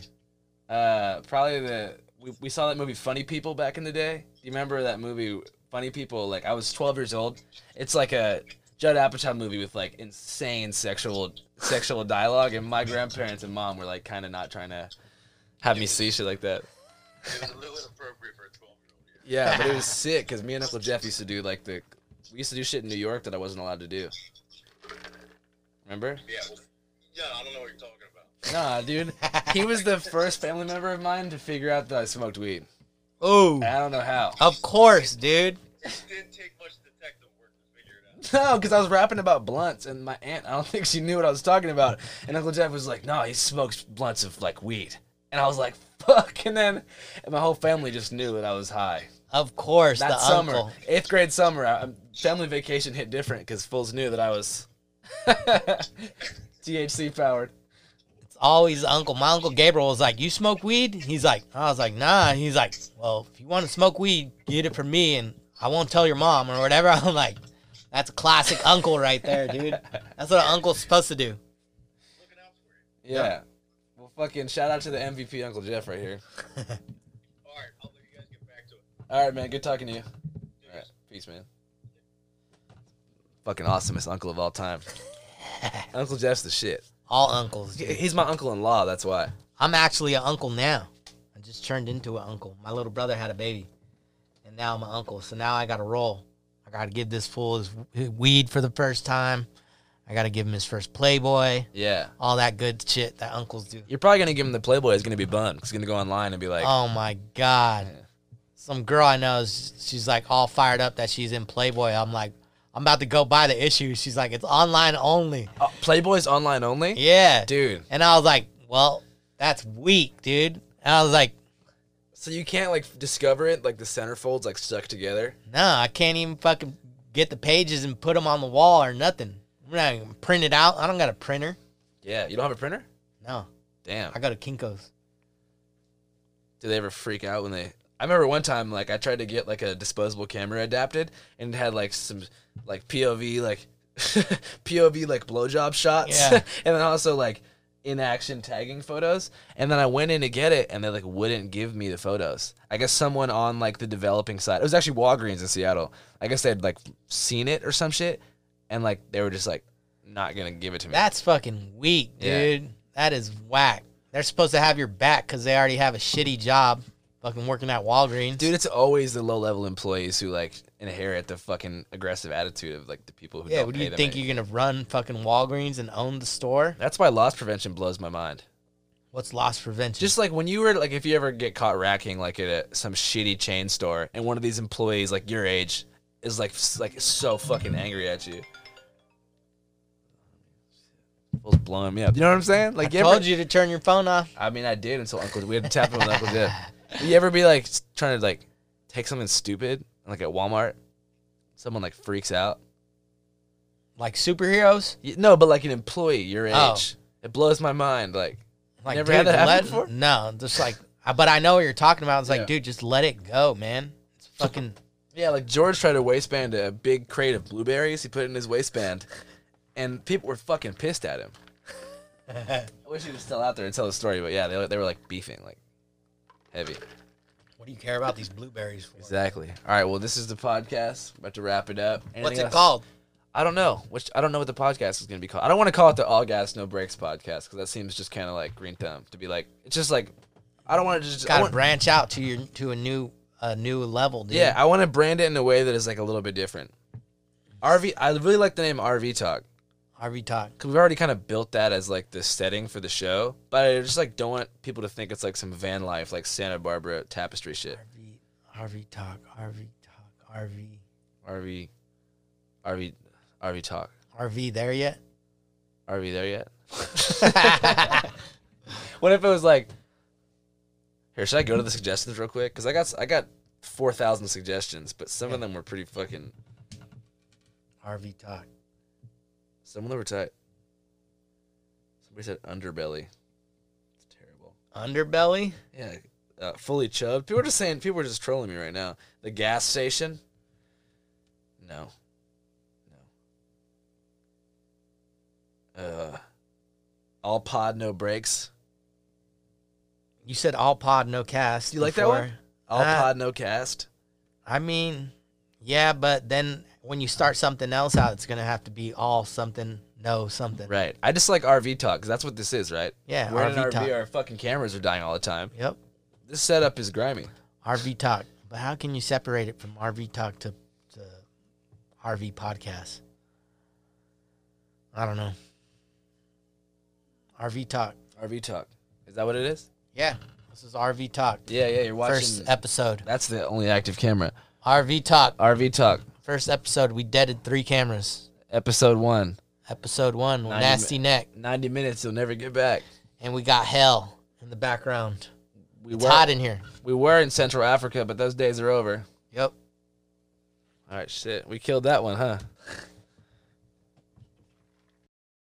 Uh, probably the we, we saw that movie Funny People back in the day. Do you remember that movie Funny People? Like I was 12 years old. It's like a Judd Apatow movie with like insane sexual sexual dialogue, and my grandparents and mom were like kind of not trying to have me see shit like that. It was a for a 12 year old. Yeah, but it was sick because me and Uncle Jeff used to do like the we used to do shit in New York that I wasn't allowed to do. Remember? Yeah, well, yeah, I don't know what you're talking about. Nah, dude. He was the first family member of mine to figure out that I smoked weed. Oh, I don't know how. of course, dude. It didn't take much detective work to figure it out. *laughs* No, because I was rapping about blunts, and my aunt, I don't *laughs* think she knew what I was talking about. And Uncle Jeff was like, no, he smokes blunts of like weed. And I was like, *laughs* fuck. And then and my whole family just knew that I was high. Of course, That the summer, uncle. eighth grade summer, I, um, family vacation hit different because fools knew that I was THC powered. It's always uncle. My uncle Gabriel was like, "You smoke weed?" He's like, "I was like, nah." He's like, "Well, if you want to smoke weed, get it from me, and I won't tell your mom or whatever." I'm like, "That's a classic uncle right there, dude. That's what an uncle's supposed to do." Looking out for you. Yeah. Well, fucking shout out to the MVP Uncle Jeff right here. All right, I'll let you guys get back to it. All right, man. Good talking to you. All right. Peace, man. Fucking awesomest uncle of all time. *laughs* Uncle Jeff's the shit. All uncles. dude. He's my uncle-in-law. That's why. I'm actually an uncle now. I just turned into an uncle. My little brother had a baby, and now I'm an uncle. So now I got a roll. I got to give this fool his weed for the first time. I got to give him his first Playboy. Yeah. All that good shit that uncles do. You're probably gonna give him the Playboy. He's gonna be bummed. He's gonna go online and be like, Oh my god. Yeah. Some girl I know, is- she's like all fired up that she's in Playboy. I'm like, I'm about to go buy the issue. She's like, it's online only. oh, "Playboy's online only." Yeah, Dude, And I was like, well, that's weak, dude. And I was like, so you can't like discover it like the centerfolds like stuck together. no, I can't even fucking get the pages and put them on the wall or nothing. I'm not even print it out. I don't got a printer. Yeah, you don't have a printer. No, Damn. I go to Kinko's. Do they ever freak out when they? I remember one time like I tried to get like a disposable camera adapted and it had like some like POV like *laughs* POV like blowjob shots Yeah. *laughs* and then also like in action tagging photos and then I went in to get it and they like wouldn't give me the photos. I guess someone on like the developing side. It was actually Walgreens in Seattle. I guess they'd like seen it or some shit and like they were just like not gonna give it to me. That's fucking weak, Yeah. dude. That is whack. They're supposed to have your back because they already have a shitty job, fucking working at Walgreens. Dude, it's always the low level employees who like inherit the fucking aggressive attitude of like the people who yeah, do you think any- you're gonna run fucking Walgreens and own the store? That's why loss prevention blows my mind. What's loss prevention? Just like when you were like, if you ever get caught racking like at a, some shitty chain store, and one of these employees like your age is like like so fucking angry at you. Was blowing me up. You know what I'm saying? Like I you told ever, you to turn your phone off. I mean, I did until Uncle. We had to tap him with Uncle Jeff. *laughs* You ever be like trying to like take something stupid like at Walmart? Someone like freaks out. Like superheroes. Y- No, but like an employee your oh. age. Oh. It blows my mind. Like Like, Never had dude, that happen let- before? No, just like, I- but I know what you're talking about. It's like, Yeah. dude, just let it go, man. It's fucking. Yeah, like George tried to waistband a big crate of blueberries. He put it in his waistband, and people were fucking pissed at him. *laughs* I wish he was still out there to tell the story, but yeah, they, they were like beefing, like heavy. What do you care about these blueberries for? Exactly. All right, well, this is the podcast. About to wrap it up. What's Anything it else? called? I don't know. Which I don't know what the podcast is gonna be called. I don't want to call it the All Gas No Brakes podcast because that seems just kind of like green thumb to be like. It's just like I don't want to just. Got to branch out to your to a new a new level, dude. Yeah, I want to brand it in a way that is like a little bit different. RV. I really like the name RV Talk RV talk. because we've already kind of built that as like the setting for the show. But I just like don't want people to think it's like some van life, like Santa Barbara tapestry shit. RV RV talk. RV talk. RV RV, RV, RV Talk. RV there yet? RV there yet? *laughs* *laughs* what if it was like, here? Should I go to the suggestions real quick? Because I got I got four thousand suggestions, but some of them were pretty fucking. RV talk. Some of them were tight. Somebody said underbelly. It's terrible. Underbelly? Yeah, uh, fully chubbed. People are just saying. People are just trolling me right now. The gas station. No. No. Uh. All pod, no brakes. You said all pod, no cast. You like that one? All Uh, pod, no cast. I mean, yeah, but then when you start something else out, it's gonna have to be all something, no something. Right. I just like RV talk because that's what this is, right? Yeah, We're in RV RV. talk. Our fucking cameras are dying all the time. Yep. This setup is grimy. RV talk. But how can you separate it from RV talk to, to RV podcast? I don't know. RV talk. RV talk. Is that what it is? Yeah. This is RV talk. Yeah, yeah. You're watching. First episode. that's the only active camera. RV talk. RV talk. First episode. We deaded three cameras. Episode one. Episode one. Ninety Nasty neck. 90 minutes. You'll never get back. And we got hell in the background. We It's were hot in here. we were in Central Africa, but those days are over. Yep. All right, shit. We killed that one, huh?